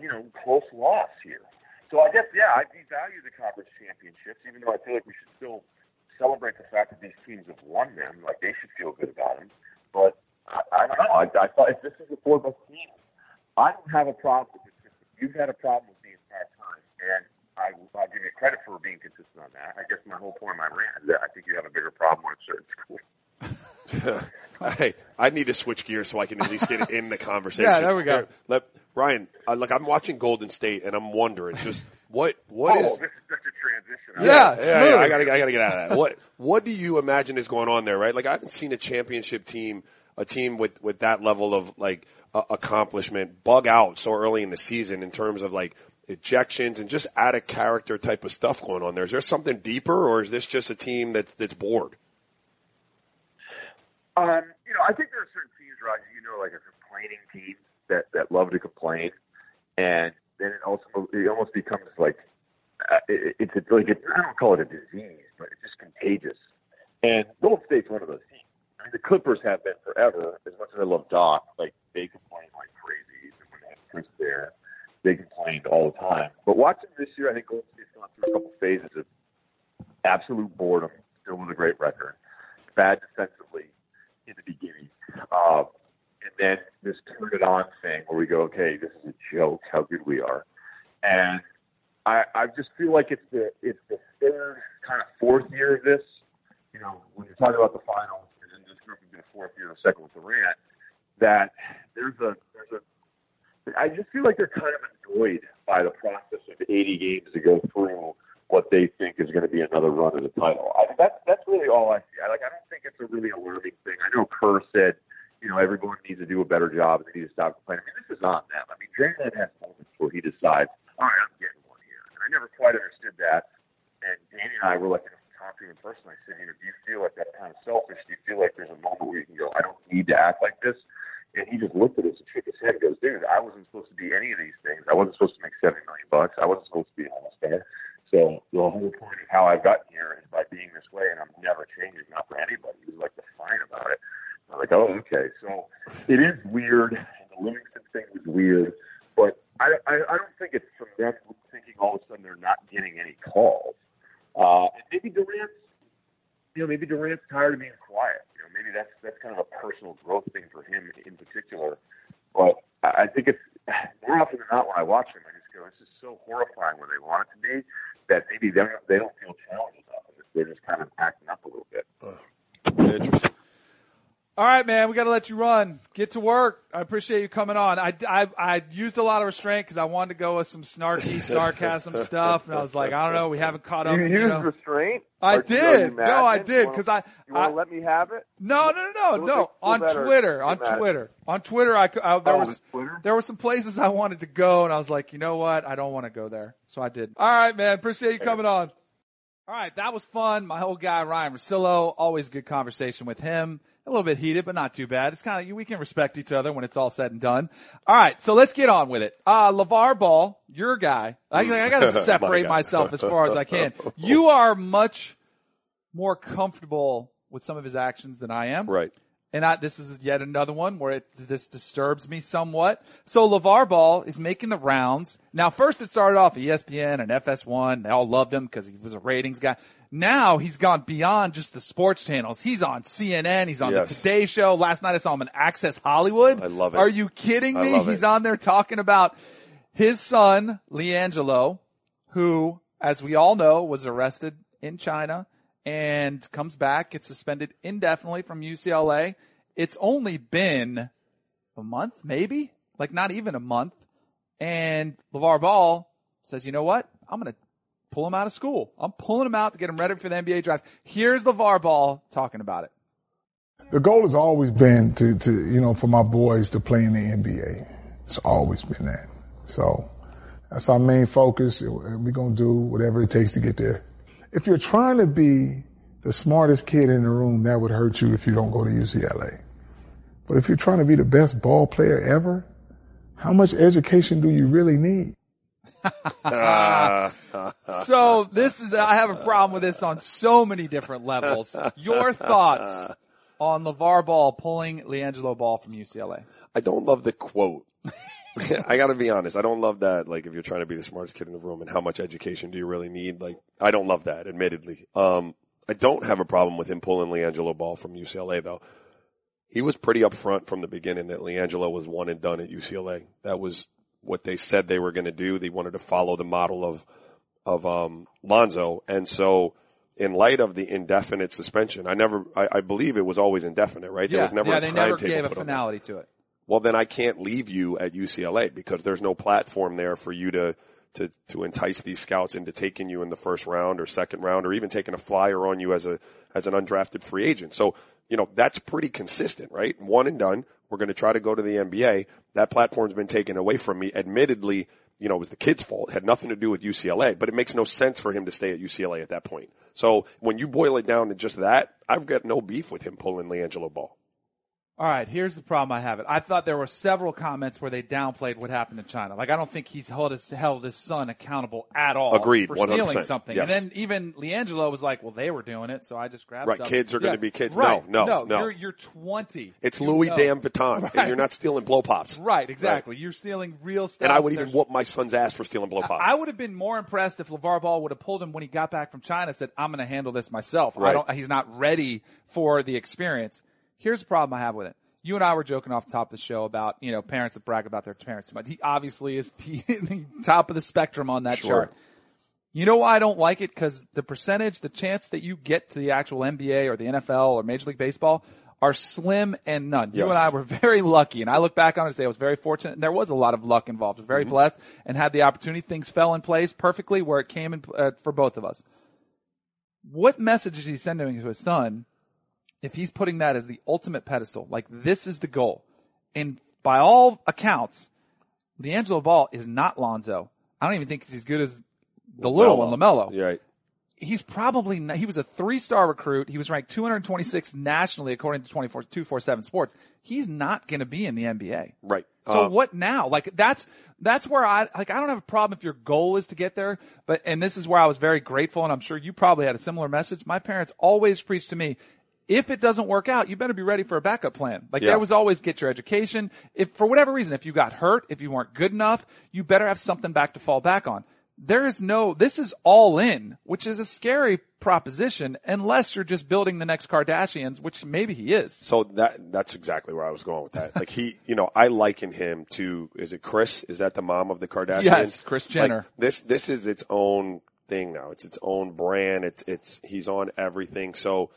you know, close loss here. So I guess yeah, I devalue the conference championships, even though I feel like we should still celebrate the fact that these teams have won them. Like they should feel good about them. But I, I don't know. I, I thought if this is the four best teams, I don't have a problem with it. You've had a problem with the entire time, and I, I'll give you credit for being consistent on that. I guess my whole point of my rant is that I think you have a bigger problem with certain schools. hey, I need to switch gears so I can at least get in the conversation. Yeah, there we go. Here, let, Ryan, uh, like I'm watching Golden State and I'm wondering just what what oh, is this is such a transition. Yeah, yeah, yeah, I gotta I gotta get out of that. What what do you imagine is going on there? Right, like I haven't seen a championship team, a team with with that level of like uh, accomplishment bug out so early in the season in terms of like ejections and just out of character type of stuff going on there. Is there something deeper, or is this just a team that's that's bored? Um, you know, I think there are certain teams, Roger. You know, like a complaining team that that love to complain, and then it also it almost becomes like uh, it, it's a, like it, I don't call it a disease, but it's just contagious. And Golden State's one of those. I mean, the Clippers have been forever. As much as I love Doc, like they complain like crazy. When they had Chris there, they complained all the time. But watching this year, I think Golden State's gone through a couple phases of absolute boredom, still with a great record, bad defensively in the beginning. Um, and then this turn it on thing where we go, okay, this is a joke, how good we are. And I, I just feel like it's the it's the third kind of fourth year of this. You know, when you're talking about the finals, group would be the fourth year, the second with Durant, that there's a there's a I just feel like they're kind of annoyed by the process of 80 games to go through what they think is going to be another run at the title. I, that's that's really all I see. I, like I don't think it's a really alarming thing. I know Kerr said, you know, everyone needs to do a better job and they need to stop complaining. I mean, this is on them. I mean, Draymond has moments where he decides, all right, I'm getting one here, and I never quite understood that. And Danny and I were like, talking in person. I said, you know, do you feel like that's kind of selfish? Do you feel like there's a moment where you can go, I don't need to act like this? And he just looked at us and shook his head and goes, dude, I wasn't supposed to be any of these things. I wasn't supposed to make 70 million bucks. I wasn't supposed to be an all-star. So the whole point of how I've gotten here is by being this way, and I'm never changing, not for anybody. He was like defiant about it. I'm like, oh, okay. So it is weird. And the Livingston thing was weird, but I, I, I don't think it's from them thinking all of a sudden they're not getting any calls. Uh, and maybe Durant's, you know, maybe Durant's tired of being quiet. You know, maybe that's that's kind of a personal growth thing for him in particular. But I I think it's more often than not when I watch him, I just go, this is so horrifying when they want it to be that maybe they don't, they don't feel challenged enough. They're just kind of acting up a little bit. Interesting. All right, man, we got to let you run. Get to work. I appreciate you coming on. I, I, I used a lot of restraint because I wanted to go with some snarky sarcasm stuff, and I was like, I don't know, we haven't caught up. You you used know. restraint? I Or- or did. No, I did because I. You want to let me have it? no, no, no, no, no. On. Twitter, on Get. Twitter, on Twitter, I, I there Oh, was Twitter? there were some places I wanted to go, and I was like, you know what, I don't want to go there, so I did. All right, man, appreciate you coming on. All right, that was fun. My old guy Ryan Russillo, always good conversation with him. A little bit heated, but not too bad. It's kind of we can respect each other when it's all said and done. All right, so let's get on with it. Uh LaVar Ball, your guy. I, I got to separate guy. myself as far as I can. You are much more comfortable with some of his actions than I am. Right. And I, this is yet another one where it, this disturbs me somewhat. So LaVar Ball is making the rounds. Now, first it started off ESPN and FS1. They all loved him because he was a ratings guy. Now he's gone beyond just the sports channels. He's on CNN. He's on Yes. the Today Show. Last night I saw him on Access Hollywood. I love it. Are you kidding me? He's it. on there talking about his son, LiAngelo, who, as we all know, was arrested in China and comes back, gets suspended indefinitely from UCLA. It's only been a month, maybe? Like not even a month. And LaVar Ball says, you know what? I'm going to pull him out of school. I'm pulling him out to get him ready for the NBA draft. Here's LaVar Ball talking about it. The goal has always been to, to, you know, for my boys to play in the NBA. It's always been that. So that's our main focus. We're going to do whatever it takes to get there. If you're trying to be the smartest kid in the room, that would hurt you if you don't go to UCLA. But if you're trying to be the best ball player ever, how much education do you really need? So this is, I have a problem with this on so many different levels. Your thoughts on LaVar Ball pulling LiAngelo Ball from UCLA? I don't love the quote. I gotta be honest. I don't love that. Like, if you're trying to be the smartest kid in the room and how much education do you really need? Like, I don't love that, admittedly. Um, I don't have a problem with him pulling LiAngelo Ball from UCLA though. He was pretty upfront from the beginning that LiAngelo was one and done at UCLA. That was what they said they were going to do. They wanted to follow the model of, of, um, Lonzo. And so, in light of the indefinite suspension, I never, I, I believe it was always indefinite, right? there was never yeah, a they never gave a put on it finality to it. well then I can't leave you at UCLA because there's no platform there for you to, to, to entice these scouts into taking you in the first round or second round or even taking a flyer on you as a, as an undrafted free agent. So, you know, that's pretty consistent, right? One and done. We're going to try to go to the NBA. That platform's been taken away from me. Admittedly, you know, it was the kid's fault. It had nothing to do with UCLA, but it makes no sense for him to stay at UCLA at that point. So when you boil it down to just that, I've got no beef with him pulling LiAngelo Ball. All right, here's the problem I have it. I thought there were several comments where they downplayed what happened in China. Like I don't think he's held his held his son accountable at all Agreed, for 100%. stealing something. Yes. And then even LiAngelo was like, "Well, they were doing it, so I just grabbed Right, stuff." kids are gonna be kids. Right. No, no, no. You're you're 20. It's You Louis know. Damn Vuitton, Right. and you're not stealing blow pops. Right, exactly. You're stealing real stuff. And I would even whoop my son's ass for stealing blow pops. I would have been more impressed if LaVar Ball would have pulled him when he got back from China said, I'm going to handle this myself. I Right. don't, he's not ready for the experience. Here's the problem I have with it. You and I were joking off the top of the show about, you know, parents that brag about their parents too much. He obviously is the, the top of the spectrum on that Sure. chart. You know why I don't like it? Cause the percentage, the chance that you get to the actual NBA or the NFL or Major League Baseball are slim and none. You Yes. and I were very lucky and I look back on it and say I was very fortunate and there was a lot of luck involved. I was very Mm-hmm. blessed and had the opportunity. Things fell in place perfectly where it came in uh, for both of us. What message is he sending to his son if he's putting that as the ultimate pedestal? Like this is the goal. And by all accounts, LiAngelo Ball is not Lonzo. I don't even think he's as good as the little one, LaMelo. Yeah, right. he's probably not, he was a three star recruit. He was ranked 226 nationally according to 24 247 Sports. He's not going to be in the NBA. Right. So Uh, what now? Like that's that's where I like I don't have a problem if your goal is to get there, but and this is where I was very grateful and I'm sure you probably had a similar message. My parents always preached to me, if it doesn't work out, you better be ready for a backup plan. Like Yeah. there was always get your education. If for whatever reason, if you got hurt, if you weren't good enough, you better have something back to fall back on. There is no, this is all in, which is a scary proposition unless you're just building the next Kardashians, which maybe he is. So that that's exactly where I was going with that. Like he, you know, I liken him to is it Kris? Is that the mom of the Kardashians? Yes, Like, Jenner. this this is its own thing now. It's its own brand. It's it's he's on everything. So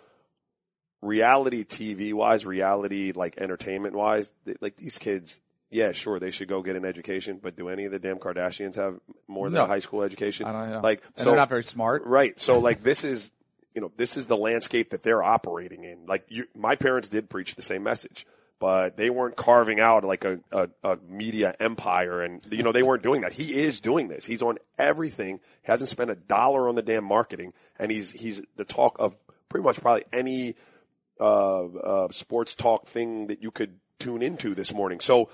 reality TV wise, reality like entertainment wise, like these kids. Yeah, sure, they should go get an education, but do any of the damn Kardashians have more than No. a high school education? I don't know. Like, And so they're not very smart. Right. So like this is, you know, this is the landscape that they're operating in. Like you, my parents did preach the same message, but they weren't carving out like a, a, a media empire and, you know, they weren't doing that. He is doing this. He's on everything, hasn't spent a dollar on the damn marketing and he's, he's the talk of pretty much probably any, uh, uh, sports talk thing that you could tune into this morning. So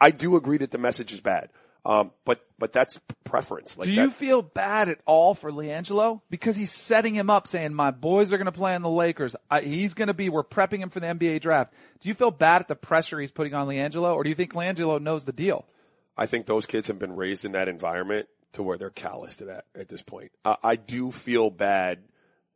I do agree that the message is bad. Um, but, but that's preference. Like Do that- you feel bad at all for LiAngelo? Because he's setting him up saying, my boys are going to play in the Lakers. I, he's going to be, we're prepping him for the NBA draft. Do you feel bad at the pressure he's putting on LiAngelo or do you think LiAngelo knows the deal? I think those kids have been raised in that environment to where they're callous to that at this point. I, I do feel bad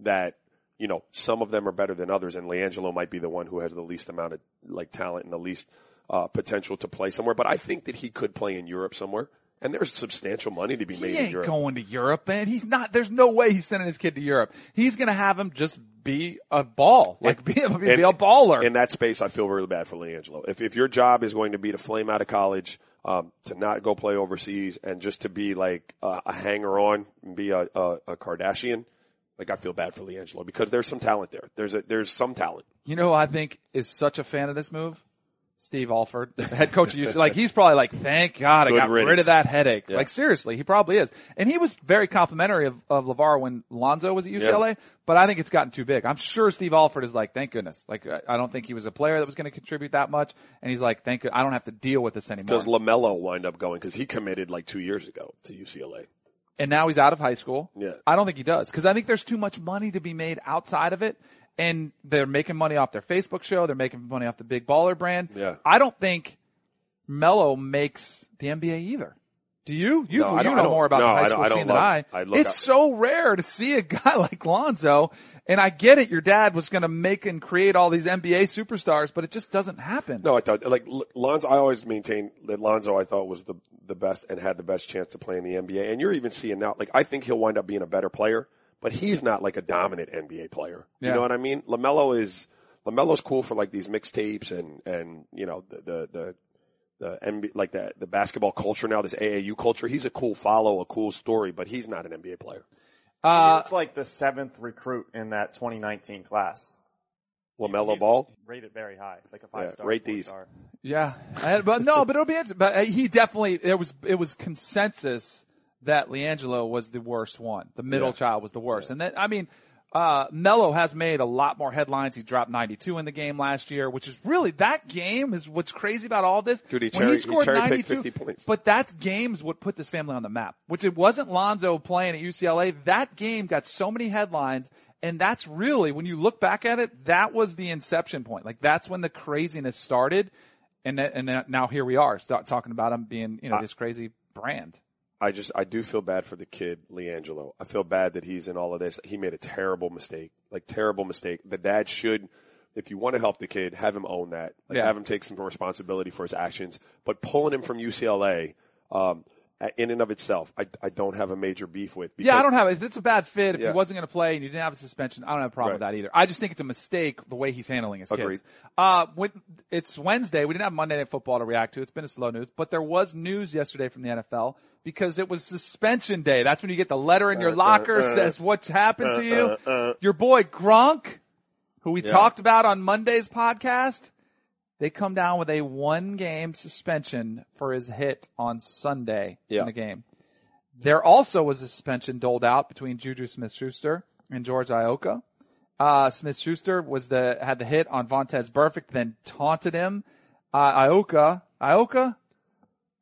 that, you know, some of them are better than others and LiAngelo might be the one who has the least amount of like talent and the least, uh, potential to play somewhere. But I think that he could play in Europe somewhere. And there's substantial money to be made He in ain't Europe. going to Europe, man. He's not, there's no way he's sending his kid to Europe. He's going to have him just be a ball, like be, be, be a baller. In that space, I feel really bad for LiAngelo. If if your job is going to be to flame out of college, um, to not go play overseas, and just to be like uh, a hanger on and be a, a, a Kardashian, like I feel bad for LiAngelo because there's some talent there. There's a, there's some talent. You know who I think is such a fan of this move? Steve Alford, head coach of UCLA. Like he's probably like, thank God I Good got rid of that headache. Yeah. Like seriously, he probably is. And he was very complimentary of, of LaVar when Lonzo was at UCLA, but I think it's gotten too big. I'm sure Steve Alford is like, thank goodness. Like I don't think he was a player that was going to contribute that much. And he's like, thank you. I don't have to deal with this anymore. Does LaMelo wind up going because he committed like two years ago to UCLA? And now he's out of high school. Yeah. I don't think he does because I think there's too much money to be made outside of it. And they're making money off their Facebook show. They're making money off the big baller brand. Yeah. I don't think Mello makes the NBA either. Do you? You, No, you know more about no, the I high school I scene than love- I. I it's up- so rare to see a guy like Lonzo. And I get it. Your dad was going to make and create all these NBA superstars, but it just doesn't happen. No, I thought like Lonzo. I always maintained that Lonzo. I thought was the the best and had the best chance to play in the NBA. And you're even seeing now. Like I think he'll wind up being a better player, but he's not like a dominant NBA player. You know what I mean? LaMelo is LaMelo's cool for like these mixtapes and and you know the the the. The NBA, like the the basketball culture now, this AAU culture. He's a cool follow, a cool story, but he's not an NBA player. Uh, it's like the seventh recruit in that 2019 class. LaMelo He's Ball. rated very high, like a five Yeah, star. rate these. Star. Yeah, I- but no, but it'll be interesting. But uh, he definitely there was it was consensus that LiAngelo was the worst one. The middle Yeah. child was the worst, and then I mean, uh, Mello has made a lot more headlines. He dropped 92 in the game last year, which is really that game is what's crazy about all this. Dude, he when cherry- he he scored cherry-picked 92, 50 points. but that game's what put this family on the map. Which it wasn't Lonzo playing at UCLA. That game got so many headlines. And that's really, when you look back at it, that was the inception point. Like that's when the craziness started. And and now here we are, talking about him being, you know, this crazy brand. I just I do feel bad for the kid LiAngelo. I feel bad that he's in all of this. He made a terrible mistake, like terrible mistake. The dad should, if you want to help the kid, have him own that. Like Yeah. have him take some responsibility for his actions. But pulling him from UCLA, um, in and of itself, I, I don't have a major beef with. Yeah, I don't have, if it's a bad fit, if Yeah. he wasn't going to play and you didn't have a suspension, I don't have a problem with that either. I just think it's a mistake the way he's handling his Agreed. kids. Uh, when, it's Wednesday. We didn't have Monday Night Football to react to. It's been a slow news, but there was news yesterday from the NFL because it was suspension day. That's when you get the letter in your uh, uh, locker uh, says what's happened to you. Your boy Gronk, who we Yeah. talked about on Monday's podcast, they come down with a one game suspension for his hit on Sunday Yeah. in the game. There also was a suspension doled out between Juju Smith-Schuster and George Iloka. Uh, Smith-Schuster was the, had the hit on Vontaze Burfict, then taunted him. Uh, Ioka, Ioka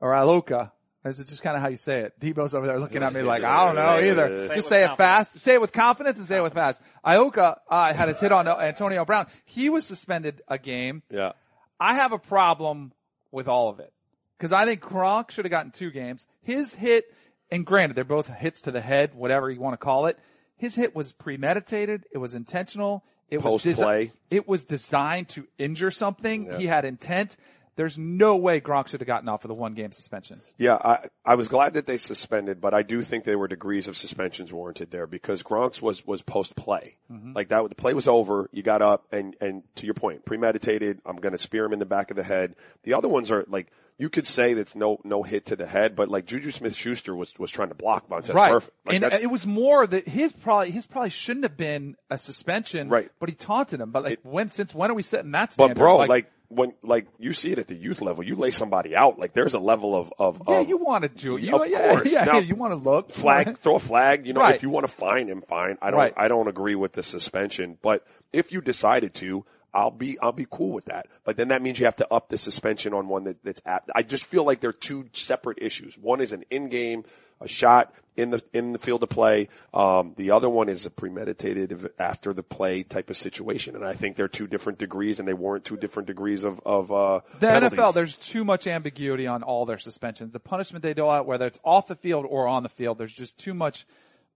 or Ioka? Is it just kind of how you say it? Debo's over there looking at me like, I don't know either. Say Just say it confidence. fast. Say it with confidence and say it with fast. Ioka, uh, had his hit on Antonio Brown. He was suspended a game. Yeah. I have a problem with all of it because I think Gronk should have gotten two games. His hit, and granted, they're both hits to the head, whatever you want to call it. His hit was premeditated. It was intentional. It was desi- Post-play. It was designed to injure something. He had intent. There's no way Gronk should have gotten off with a one game suspension. Yeah, I, I was glad that they suspended, but I do think there were degrees of suspensions warranted there because Gronk's was, was post play. Mm-hmm. Like that, the play was over, you got up and, and to your point, premeditated, I'm gonna spear him in the back of the head. The other ones are like, you could say that's no, no hit to the head, but like Juju Smith-Schuster was, was trying to block Vontaze Right. Burfict. Like and it was more that his probably, his probably shouldn't have been a suspension. Right. But he taunted him. But like when, since when are we setting that standard? but bro, like, when, like, you see it at the youth level, you lay somebody out, like there's a level of, of, yeah, of you want to do it. You, Of yeah, course. Yeah, Now, yeah, you want to look. flag, throw a flag. You know, Right. if you want to fine him, fine. I don't, Right. I don't agree with the suspension, but if you decided to, I'll be, I'll be cool with that. But then that means you have to up the suspension on one that, that's apt. I just feel like they're two separate issues. One is an in-game, a shot in the, in the field of play. Um, the other one is a premeditated after the play type of situation. And I think they're two different degrees and they warrant two different degrees of, of, uh, The penalties. NFL, there's too much ambiguity on all their suspensions. The punishment they dole out, whether it's off the field or on the field, there's just too much.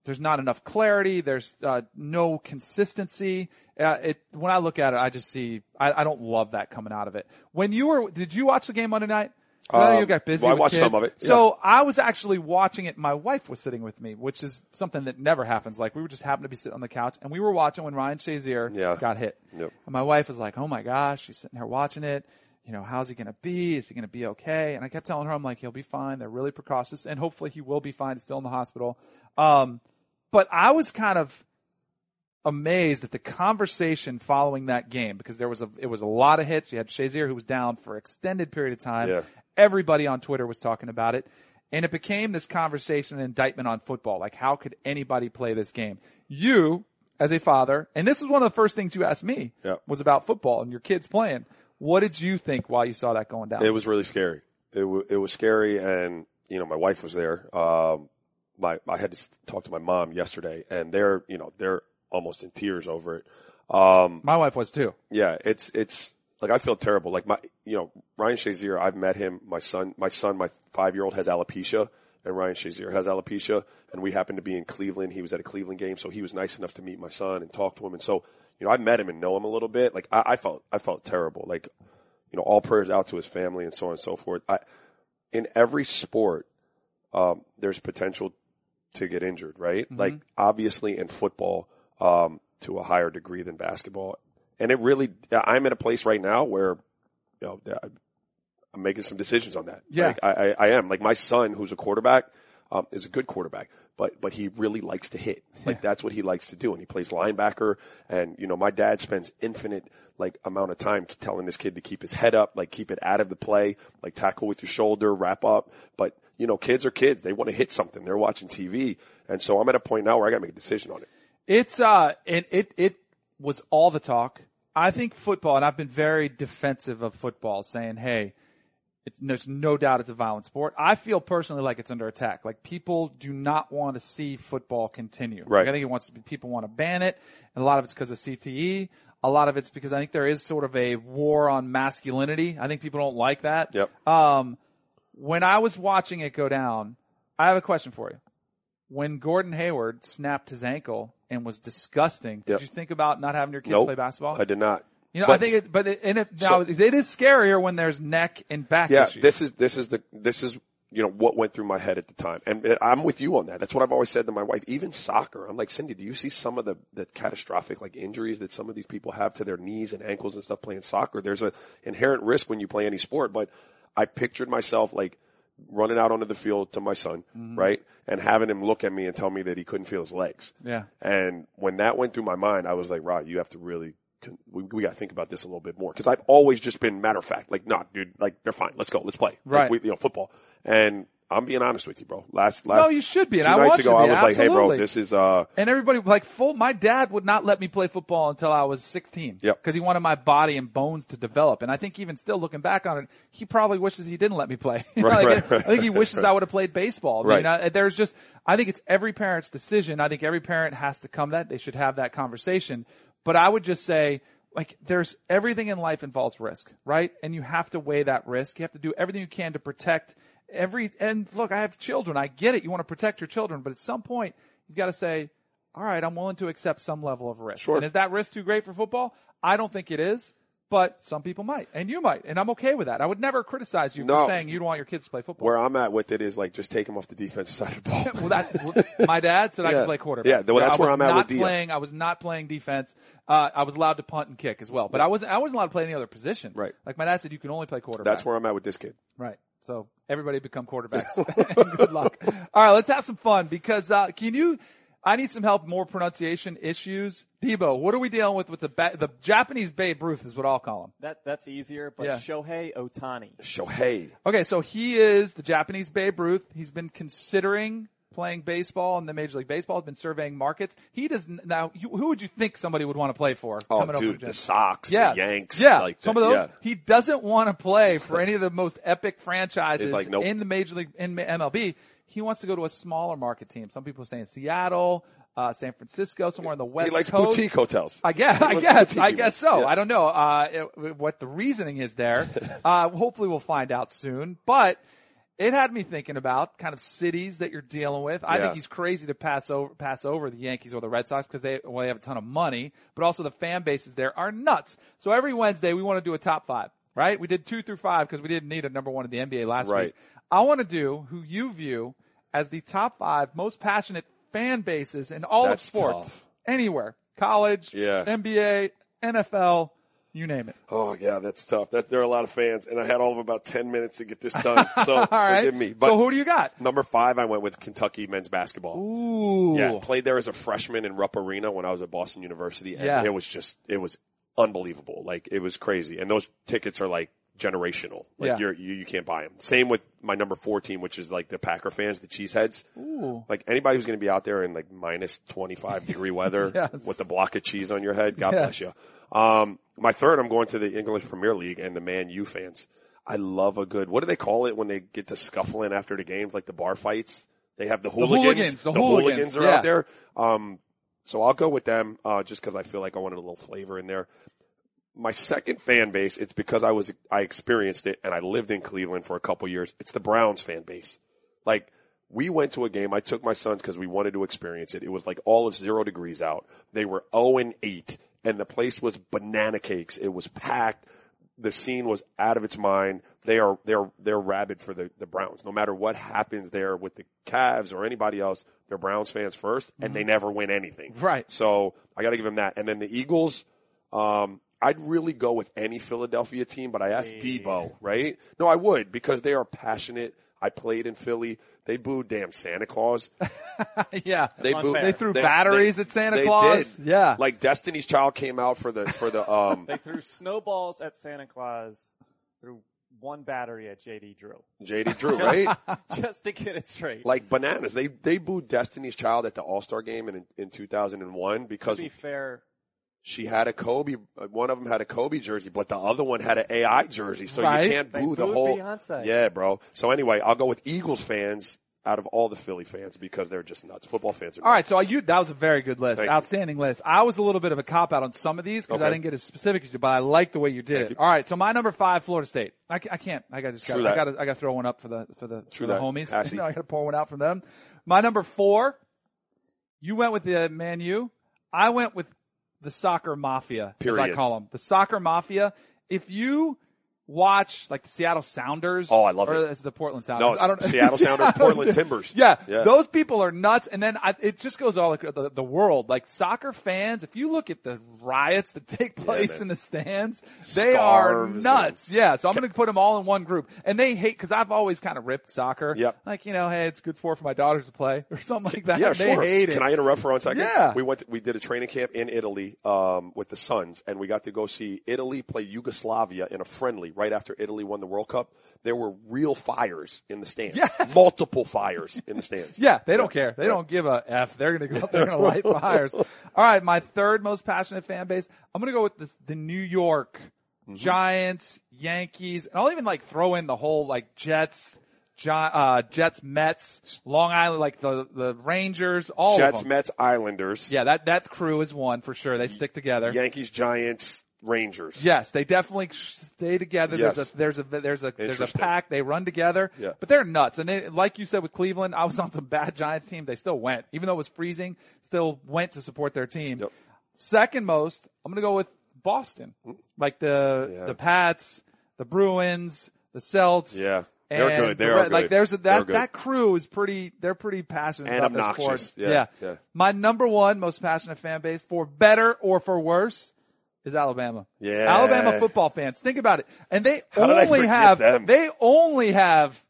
There's not enough clarity. There's uh, no consistency. Uh, it, when I look at it, I just see. I, I don't love that coming out of it. When you were, did you watch the game Monday night? Know you Um, got busy. well, I watched kids. some of it, So I was actually watching it. My wife was sitting with me, which is something that never happens. Like we were just happened to be sitting on the couch and we were watching when Ryan Shazier Yeah. got hit. Yep. And my wife was like, "Oh my gosh!" She's sitting there watching it. You know, how's he going to be? Is he going to be okay? And I kept telling her, "I'm like, he'll be fine. They're really precautious, and hopefully he will be fine. He's still in the hospital." Um, but I was kind of amazed at the conversation following that game because there was a it was a lot of hits. You had Shazier who was down for extended period of time. Yeah. Everybody on Twitter was talking about it. And it became this conversation and indictment on football. Like, how could anybody play this game? You, as a father, and this was one of the first things you asked me, was about football and your kids playing. What did you think while you saw that going down? It was really scary. It, w- it was scary, and you know, my wife was there. Um, my I had to talk to my mom yesterday, and they're you know they're almost in tears over it. Um, My wife was too. yeah, it's it's like I feel terrible. Like my you know Ryan Shazier, I've met him. My son, my son, my five year old has alopecia, and Ryan Shazier has alopecia, and we happened to be in Cleveland. He was at a Cleveland game, so he was nice enough to meet my son and talk to him. And so you know I met him and know him a little bit. Like I, I felt I felt terrible. Like you know all prayers out to his family and so on and so forth. I in every sport, um, there's potential to get injured, right? Like obviously in football, um, to a higher degree than basketball. And it really, I'm in a place right now where, you know, I'm making some decisions on that. Yeah. Like, I, I, I am. Like my son, who's a quarterback, um, is a good quarterback, but, but he really likes to hit. Like that's what he likes to do. And he plays linebacker. And, you know, my dad spends infinite, like, amount of time telling this kid to keep his head up, like keep it out of the play, like tackle with your shoulder, wrap up. But, you know, kids are kids. They want to hit something. They're watching TV. And so I'm at a point now where I got to make a decision on it. It's uh, it it it was all the talk. I think football, and I've been very defensive of football, saying, "Hey, it's, there's no doubt it's a violent sport." I feel personally like it's under attack. Like people do not want to see football continue. Right. Like, I think it wants to be, people want to ban it, and a lot of it's because of CTE. A lot of it's because I think there is sort of a war on masculinity. I think people don't like that. Yep. Um, when I was watching it go down, I have a question for you. When Gordon Hayward snapped his ankle and was disgusting, did Yep. you think about not having your kids Nope. play basketball? I did not. You know, But- I think it, but it, and it, now So- it is scarier when there's neck and back Yeah, issues. this is this is the this is you know what went through my head at the time, and I'm with you on that. That's what I've always said to my wife. Even soccer, I'm like Cindy. Do you see some of the the catastrophic like injuries that some of these people have to their knees and ankles and stuff playing soccer? There's a inherent risk when you play any sport, but I pictured myself like running out onto the field to my son, Mm-hmm. right, and having him look at me and tell me that he couldn't feel his legs. Yeah. And when that went through my mind, I was like, Rod, you have to really, we, we got to think about this a little bit more. Cause I've always just been matter of fact, like, nah, dude, like, they're fine. Let's go. Let's play. Like, Right. we, you know, football. And I'm being honest with you, bro. Last last No, you should be, and two I nights you ago, I was like, hey, bro, this is uh, And everybody like full. My dad would not let me play football until I was 16. Yep. Because he wanted my body and bones to develop. And I think even still looking back on it, he probably wishes he didn't let me play. Right, like, right, right, I think he wishes right. I would have played baseball. I Right. mean, uh, there's just, I think it's every parent's decision. I think every parent has to come that they should have that conversation. But I would just say, like, there's everything in life involves risk, right? And you have to weigh that risk. You have to do everything you can to protect every, and look, I have children. I get it. You want to protect your children, but at some point, you've got to say, all right, I'm willing to accept some level of risk. Sure. And is that risk too great for football? I don't think it is, but some people might, and you might, and I'm okay with that. I would never criticize you No. for saying you don't want your kids to play football. where I'm at with it is like just take them off the defensive side of the ball. well, that, my dad said I could play quarterback. Yeah, well, that's I was where I'm at not with Dia. playing. I was not playing defense. Uh, I was allowed to punt and kick as well, but I wasn't. I wasn't allowed to play any other position. Right. Like my dad said, you can only play quarterback. That's where I'm at with this kid. Right. So everybody become quarterbacks. Good luck. All right, let's have some fun because uh, can you? I need some help. More pronunciation issues. Debo, what are we dealing with with the ba- the Japanese Babe Ruth is what I'll call him. That that's easier, but Yeah. Shohei Ohtani. Shohei. Okay, so he is the Japanese Babe Ruth. He's been considering playing baseball in the Major League Baseball. Has been surveying markets. He does now. You, who would you think somebody would want to play for? Oh, coming dude, the Sox, Yeah, the Yanks, yeah. like Some the- of those. yeah. He doesn't want to play for any of the most epic franchises like, nope. in the Major League in MLB. He wants to go to a smaller market team. Some people are saying Seattle, uh, San Francisco, somewhere in the West He likes Coast. boutique hotels. I guess, I guess, I guess so. Yeah. I don't know, uh, it- what the reasoning is there. uh, hopefully we'll find out soon, but it had me thinking about kind of cities that you're dealing with. I Yeah. think he's crazy to pass over, pass over the Yankees or the Red Sox because they, well, they have a ton of money, but also the fan bases there are nuts. So every Wednesday we want to do a top five, right? We did two through five because we didn't need a number one in the NBA last Right. week. I want to do who you view as the top five most passionate fan bases in all That's of sports. tough. Anywhere. College, Yeah. NBA, NFL, you name it. Oh yeah, that's tough. That there are a lot of fans, and I had all of about ten minutes to get this done. So All right. forgive me. But so who do you got? number five, I went with Kentucky men's basketball. Ooh. Yeah, played there as a freshman in Rupp Arena when I was at Boston University, and Yeah. it was just it was unbelievable. Like it was crazy, and those tickets are like generational. Like Yeah. you're, you you can't buy them. Same with my number four team, which is like the Packer fans, the Cheeseheads. Ooh. Like anybody who's going to be out there in like minus twenty five degree weather Yes. with a block of cheese on your head, God Yes. bless you. Um, my third, I'm going to the English Premier League and the Man U fans. I love a good. What do they call it when they get to scuffling after the games, like the bar fights? They have the hooligans. hooligans, the hooligans, are yeah. out there. Um, so I'll go with them uh, just because I feel like I wanted a little flavor in there. My second fan base, it's because I was I experienced it and I lived in Cleveland for a couple years. It's the Browns fan base. Like we went to a game. I took my sons because we wanted to experience it. It was like all of zero degrees out. They were zero and eight, and the place was banana cakes. It was packed. The scene was out of its mind. They are they're they're rabid for the the Browns. No matter what happens there with the Cavs or anybody else, they're Browns fans first, and they never win anything. Right. So I got to give them that. And then the Eagles. Um, I'd really go with any Philadelphia team, but I asked Debo, right? No, I would because they are passionate. I played in Philly. They booed damn Santa Claus. yeah. They booed. They threw batteries at Santa Claus. Did. Yeah. Like Destiny's Child came out for the for the um They threw snowballs at Santa Claus threw one battery at JD Drew JD Drew, right? just to get it straight. like bananas. They they booed Destiny's Child at the All Star game in in 2001 because to be fair, she had a Kobe. uh, One of them had a Kobe jersey, but the other one had an AI jersey. So Right. you can't They boo the whole. Beyonce. Yeah, bro. So anyway, I'll go with Eagles fans out of all the Philly fans because they're just nuts. Football fans are. All right, nuts. so you that was a very good list, Thank you. outstanding list. I was a little bit of a cop out on some of these because I didn't get as specific as you, but I like the way you did Thank it. you. All right, so my number five, Florida State. I, I can't. I got. True I got. I got to throw one up for the for the True for the homies. You know, I got to pour one out from them. My number four. You went with the Man U. I went with the soccer mafia, as I call them. The soccer mafia. If you watch like the Seattle Sounders, Oh, I love or it. is the Portland Sounders? No, I don't Seattle Sounders, Portland Timbers. Yeah, Yeah. those people are nuts. And then I, it just goes all the, the world. Like soccer fans, if you look at the riots that take place man. in the stands, they are Scarves nuts. Yeah, so I'm going to put them all in one group. And they hate because I've always kind of ripped soccer. Yep. Like you know, hey, it's good sport for my daughters to play or something like that. Yeah, they sure. hate it. Can I interrupt for one second? Yeah. We went. To, we did a training camp in Italy um, with the Suns, and we got to go see Italy play Yugoslavia in a friendly right after Italy won the World Cup, there were real fires in the stands. Yes. Multiple fires in the stands. Yeah, they don't care. They don't give a f. They're going to go up there and light fires. All right, my third most passionate fan base. I'm going to go with this, the New York Mm-hmm. Giants, Yankees, and I'll even like throw in the whole like Jets, uh, Jets, Mets, Long Island, like the the Rangers, all Jets, of them. Mets, Islanders, Yeah, that that crew is one for sure. They stick together. Yankees, Giants, Rangers. Yes, they definitely stay together. Yes. There's a there's a there's a there's a pack. They run together. Yeah. But they're nuts. And they, like you said with Cleveland, I was on some bad Giants team. They still went, even though it was freezing. Still went to support their team. Yep. Second most, I'm gonna go with Boston, mm. like the Yeah. the Pats, the Bruins, the Celts. Yeah. They're good. They the are Red- Like there's a, They're that good. that crew is pretty. They're pretty passionate And about their obnoxious. sport. Yeah, yeah. My number one most passionate fan base, for better or for worse, is Alabama. Yeah. Alabama football fans. Think about it. And they How only have they only have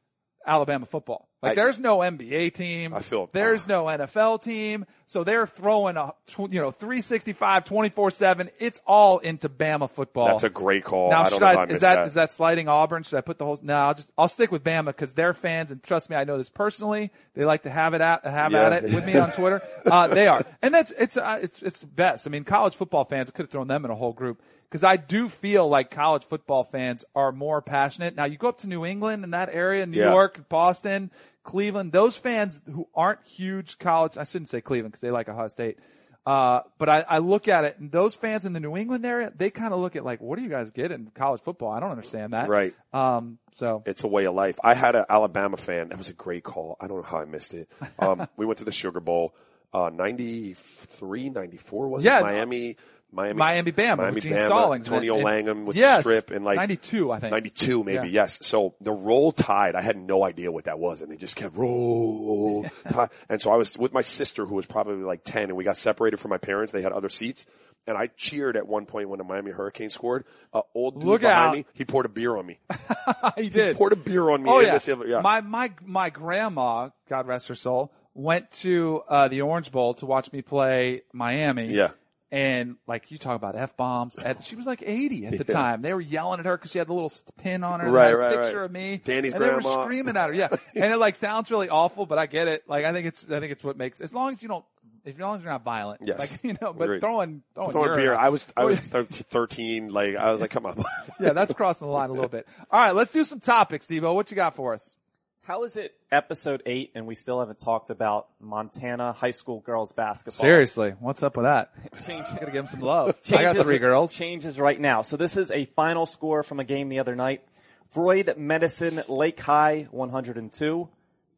Alabama football. Like I- there's no NBA team. I feel- there's no NFL team. So they're throwing a you know 365 24/7. It's all into Bama football. That's a great call. Now, I don't should know I, I is that, that. is that sliding Auburn? Should I put the whole? No, I'll just I'll stick with Bama because they're fans, and trust me, I know this personally. They like to have it at have Yeah. at it with me on Twitter. Uh, they are, and that's it's uh, it's it's best. I mean, college football fans. Could have thrown them in a whole group because I do feel like college football fans are more passionate. Now, you go up to New England and that area, New Yeah. York, Boston, Cleveland. Those fans who aren't huge college. I shouldn't say Cleveland because they like Ohio State. Uh, but I, I look at it and those fans in the New England area, they kind of look at like, what do you guys get in college football? I don't understand that. Right. Um, so It's a way of life. I had an Alabama fan. That was a great call. I don't know how I missed it. Um, we went to the Sugar Bowl, uh, 93, 94 was Yeah. it? Miami, Miami, Miami Bama Miami with Gene Bama, Stallings. Antonio And- Langham with yes, the strip and like 92, I think. 92 maybe, Yeah. yes. So the roll tide, I had no idea what that was and they just kept roll tide. And so I was with my sister who was probably like 10 and we got separated from my parents. They had other seats. And I cheered at one point when the Miami Hurricane scored. Uh, old dude Look behind out. me, he poured a beer on me. he did. Poured a beer on me. Oh yeah. yeah. My my my grandma, God rest her soul, went to uh, the Orange Bowl to watch me play Miami. Yeah. And like you talk about f bombs, she was like 80 at the Yeah. time. They were yelling at her because she had the little pin on her, Right, right, picture right. of me, Danny's and they were screaming at her. Yeah, and it like sounds really awful, but I get it. Like I think it's I think it's what makes as long as you don't, if as long as you're not violent. Yes. Like you know, but Agreed. throwing throwing, throwing beer. I was I was thirteen. Like I was like, come on. yeah, that's crossing the line a little bit. All right, let's do some topics, Devo. What you got for us? How is it episode eight and we still haven't talked about Montana high school girls basketball? Seriously, what's up with that? Change, I gotta give them some love. I got three girls. Changes right now. So this is a final score from a game the other night. Froid Medicine Lake High 102,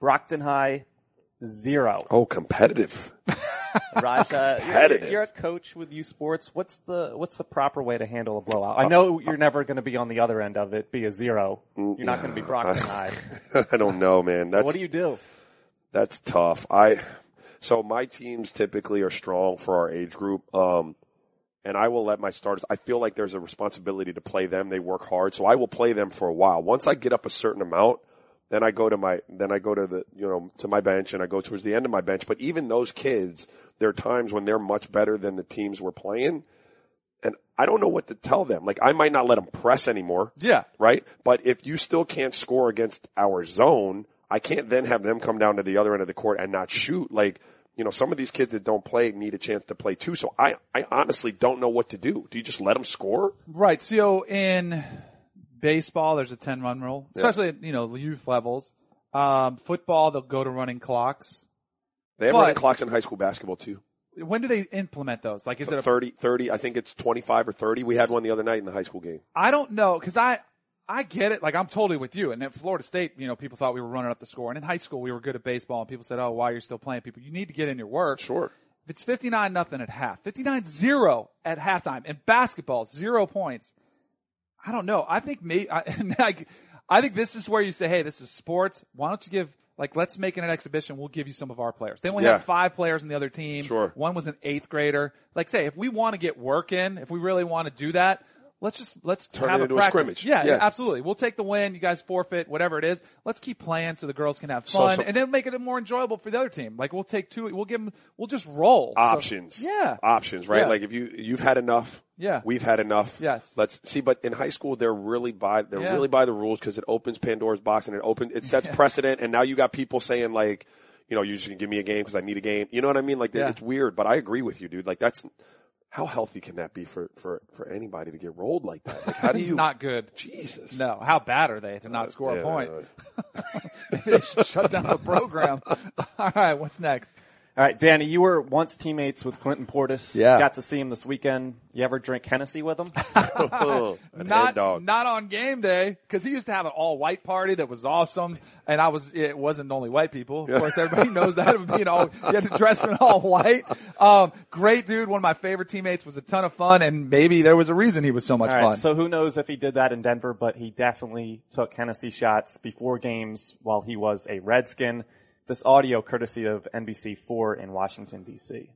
Brockton High zero. oh, competitive. Raj, uh, you're, you're a coach with U Sports. What's the what's the proper way to handle a blowout? I know you're never going to be on the other end of it, be a zero. You're not going to be Brockton High. I don't know, man. That's What do you do? that's tough. I so my teams typically are strong for our age group. Um, and I will let my starters. I feel like there's a responsibility to play them. They work hard, so I will play them for a while. Once I get up a certain amount, then I go to my then I go to the you know to my bench and I go towards the end of my bench. But even those kids, there are times when they're much better than the teams we're playing, and I don't know what to tell them. Like I might not let them press anymore. Yeah. right? But if you still can't score against our zone, I can't then have them come down to the other end of the court and not shoot. Like, you know, some of these kids that don't play need a chance to play too. So I, I honestly don't know what to do. Do you just let them score? Right. So in baseball, there's a 10 run rule, especially at, you know, youth levels. Um, football, they'll go to running clocks. They have But- running clocks in high school basketball too. When do they implement those? Like, is it a 30, 30, I think it's 25 or 30. We had one the other night in the high school game. I don't know because I I get it. Like I'm totally with you. And at Florida State, you know, people thought we were running up the score, and in high school we were good at baseball, and people said, "Oh, why you're still playing?" People, you need to get in your work. Sure. If it's 59 nothing at half, 59-0 at halftime, and basketball zero points. I don't know. I think maybe I, like, I think this is where you say, "Hey, this is sports. Why don't you give?" Like, let's make it an exhibition. We'll give you some of our players. They only Yeah. had five players in the other team. Sure. One was an eighth grader. Like, say, if we want to get work in, if we really want to do that, let's just let's Turn have it a into a practice. scrimmage. Yeah, Yeah. absolutely. We'll take the win. You guys forfeit, whatever it is. Let's keep playing so the girls can have fun, so- and then make it more enjoyable for the other team. Like we'll take two. We'll give them. We'll just roll So- options. yeah. Options, right? Yeah. Like if you you've had enough. Yeah. We've had enough. Yes. Let's see, but in high school they're really by they're Yeah. really by the rules because it opens Pandora's box and it opens it sets precedent and now you got people saying like, you know, you're just gonna give me a game because I need a game. You know what I mean? Like it's weird, but I agree with you, dude. Like that's how healthy can that be for for for anybody to get rolled like that? Like how do you? Not good. Jesus. No, how bad are they to not uh, score Yeah, a point? yeah, Maybe they should shut down the program. All right, what's next? All right, Danny, you were once teammates with Clinton Portis. Yeah. Got to see him this weekend. You ever drink Hennessy with him? yeah. Not not on game day because he used to have an all white party that was awesome, and I was it wasn't only white people. Of course, everybody knows that. You know, you had to dress in all white. Um, great dude, one of my favorite teammates. Was a ton of fun, and maybe there was a reason he was so much All right, fun. so who knows if he did that in Denver, but he definitely took Hennessy shots before games while he was a Redskin. This audio courtesy of NBC4 in Washington, D.C.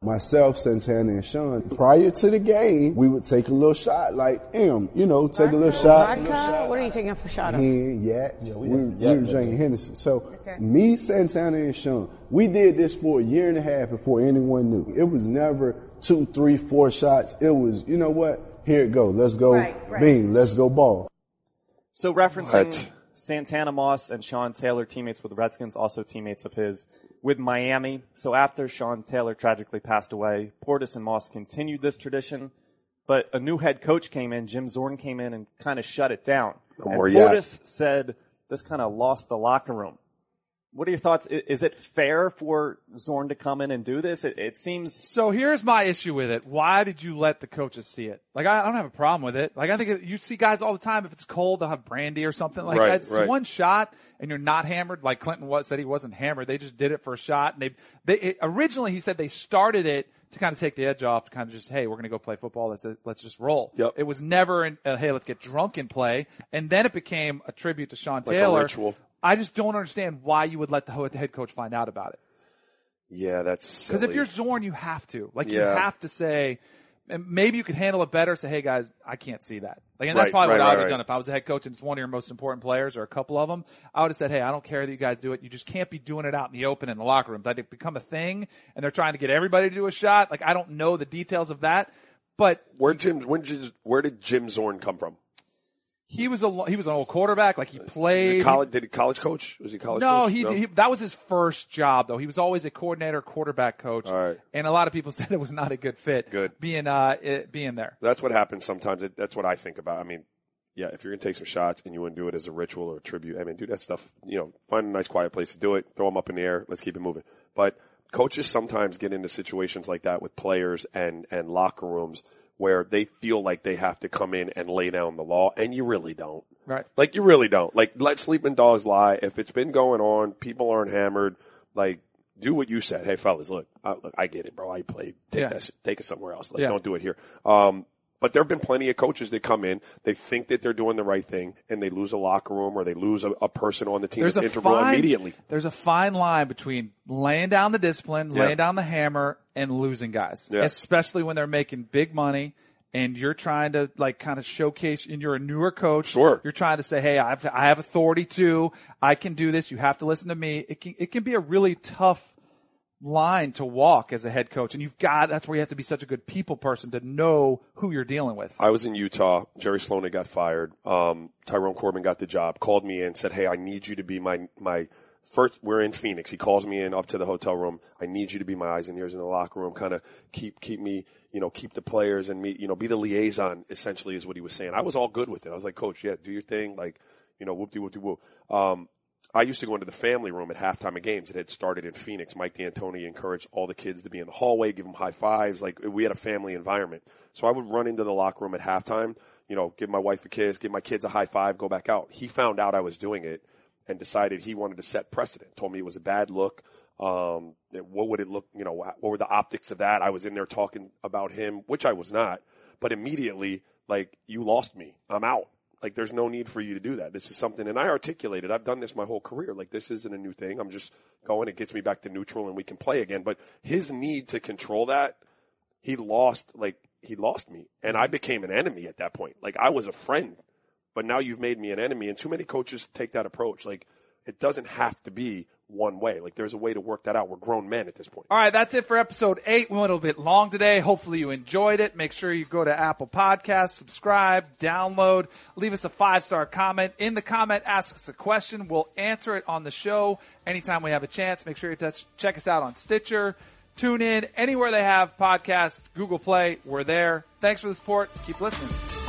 Myself, Santana, and Sean, prior to the game, we would take a little shot, like, M, you know, take a little shot. Vodka? What are you taking a shot of? Hen, yak. Yeah, we, we, yak, were drinking Hennessy. So, Okay. me, Santana, and Sean, we did this for a year and a half before anyone knew. It was never two, three, four shots. It was, you know what? Here it go. Let's go. Right, right. Bean. Let's go ball. So referencing What? Santana Moss and Sean Taylor, teammates with the Redskins, also teammates of his with Miami. So after Sean Taylor tragically passed away, Portis and Moss continued this tradition, but a new head coach came in, Jim Zorn came in and kind of shut it down. And. Portis said this kind of lost the locker room. What are your thoughts? Is it fair for Zorn to come in and do this? It, it seems So here's my issue with it. Why did you let the coaches see it? Like, I I don't have a problem with it. Like, I think it, you see guys all the time. If it's cold, they'll have brandy or something. Like, Right, it's right. one shot and you're not hammered. Like Clinton was, said he wasn't hammered. They just did it for a shot. And they, they, it, originally he said they started it to kind of take the edge off, to kind of just, hey, we're going to go play football. Let's, let's just roll. Yep. It was never, in, uh, hey, let's get drunk and play. And then it became a tribute to Sean a Taylor. I just don't understand why you would let the head coach find out about it. Yeah, that's Because if you're Zorn, you have to. Like you have to say, and maybe you could handle it better. Say, hey guys, I can't see that. Like, and that's probably right, what I would right, have done if I was a head coach and it's one of your most important players or a couple of them. I would have said, hey, I don't care that you guys do it. You just can't be doing it out in the open in the locker rooms. Like it become a thing, and they're trying to get everybody to do a shot. Like I don't know the details of that, but where Jim when where did Jim Zorn come from? He was a he was an old quarterback. Like he played. he college, did he college coach? Was he college No, coach? he, he that was his first job though. He was always a coordinator, quarterback coach, All right. and a lot of people said it was not a good fit. Good. being uh it, being there. That's what happens sometimes. It, that's what I think about. I mean, yeah, if you're gonna take some shots and you want to do it as a ritual or a tribute, I mean, do that stuff. You know, find a nice quiet place to do it. Throw them up in the air. Let's keep it moving. But coaches sometimes get into situations like that with players and and locker rooms where they feel like they have to come in and lay down the law, and you really don't. Right. Like you really don't. Like let sleeping dogs lie. If it's been going on, people aren't hammered. Like do what you said. Hey fellas, look, I, look, I get it, bro. I played. Take Yeah. that. Take it somewhere else. Like, Yeah. Don't do it here. Um, but there have been plenty of coaches that come in, they think that they're doing the right thing, and they lose a locker room or they lose a, a person on the team There's that's integral fine, immediately. There's a fine line between laying down the discipline, Yeah. laying down the hammer, and losing guys, Yeah. especially when they're making big money. And you're trying to like kind of showcase, and you're a newer coach. Sure. You're trying to say, "Hey, I've, I have authority too. I can do this. You have to listen to me." It can it can be a really tough line to walk as a head coach, and you've got that's where you have to be such a good people person to know who you're dealing with. I was in Utah. Jerry Sloan got fired. Um, Tyrone Corbin got the job, called me in, said, Hey, I need you to be my, my first, we're in Phoenix. He calls me in up to the hotel room. I need you to be my eyes and ears in the locker room, kind of keep, keep me, you know, keep the players and me, you know, be the liaison essentially is what he was saying. I was all good with it. I was like, coach, yeah, do your thing. Like, you know, whoop de whoop de whoop. Um, I used to go into the family room at halftime of games. It had started in Phoenix. Mike D'Antoni encouraged all the kids to be in the hallway, give them high fives. Like we had a family environment. So I would run into the locker room at halftime, you know, give my wife a kiss, give my kids a high five, go back out. He found out I was doing it and decided he wanted to set precedent. Told me it was a bad look. Um, what would it look, you know, what were the optics of that? I was in there talking about him, which I was not, but immediately, like, you lost me. I'm out. Like, there's no need for you to do that. This is something, and I articulated, I've done this my whole career. Like, this isn't a new thing. I'm just going, it gets me back to neutral and we can play again. But his need to control that, he lost, like, he lost me and I became an enemy at that point. Like I was a friend, but now you've made me an enemy and too many coaches take that approach. Like it doesn't have to be one way. Like there's a way to work that out. We're grown men at this point. All right, that's it for episode eight. We went a little bit long today. Hopefully you enjoyed it. Make sure you go to Apple Podcasts, subscribe, download, leave us a five star comment. In the comment, ask us a question. We'll answer it on the show anytime we have a chance. Make sure you touch, check us out on Stitcher, tune in, anywhere they have podcasts, Google Play. We're there. Thanks for the support. Keep listening.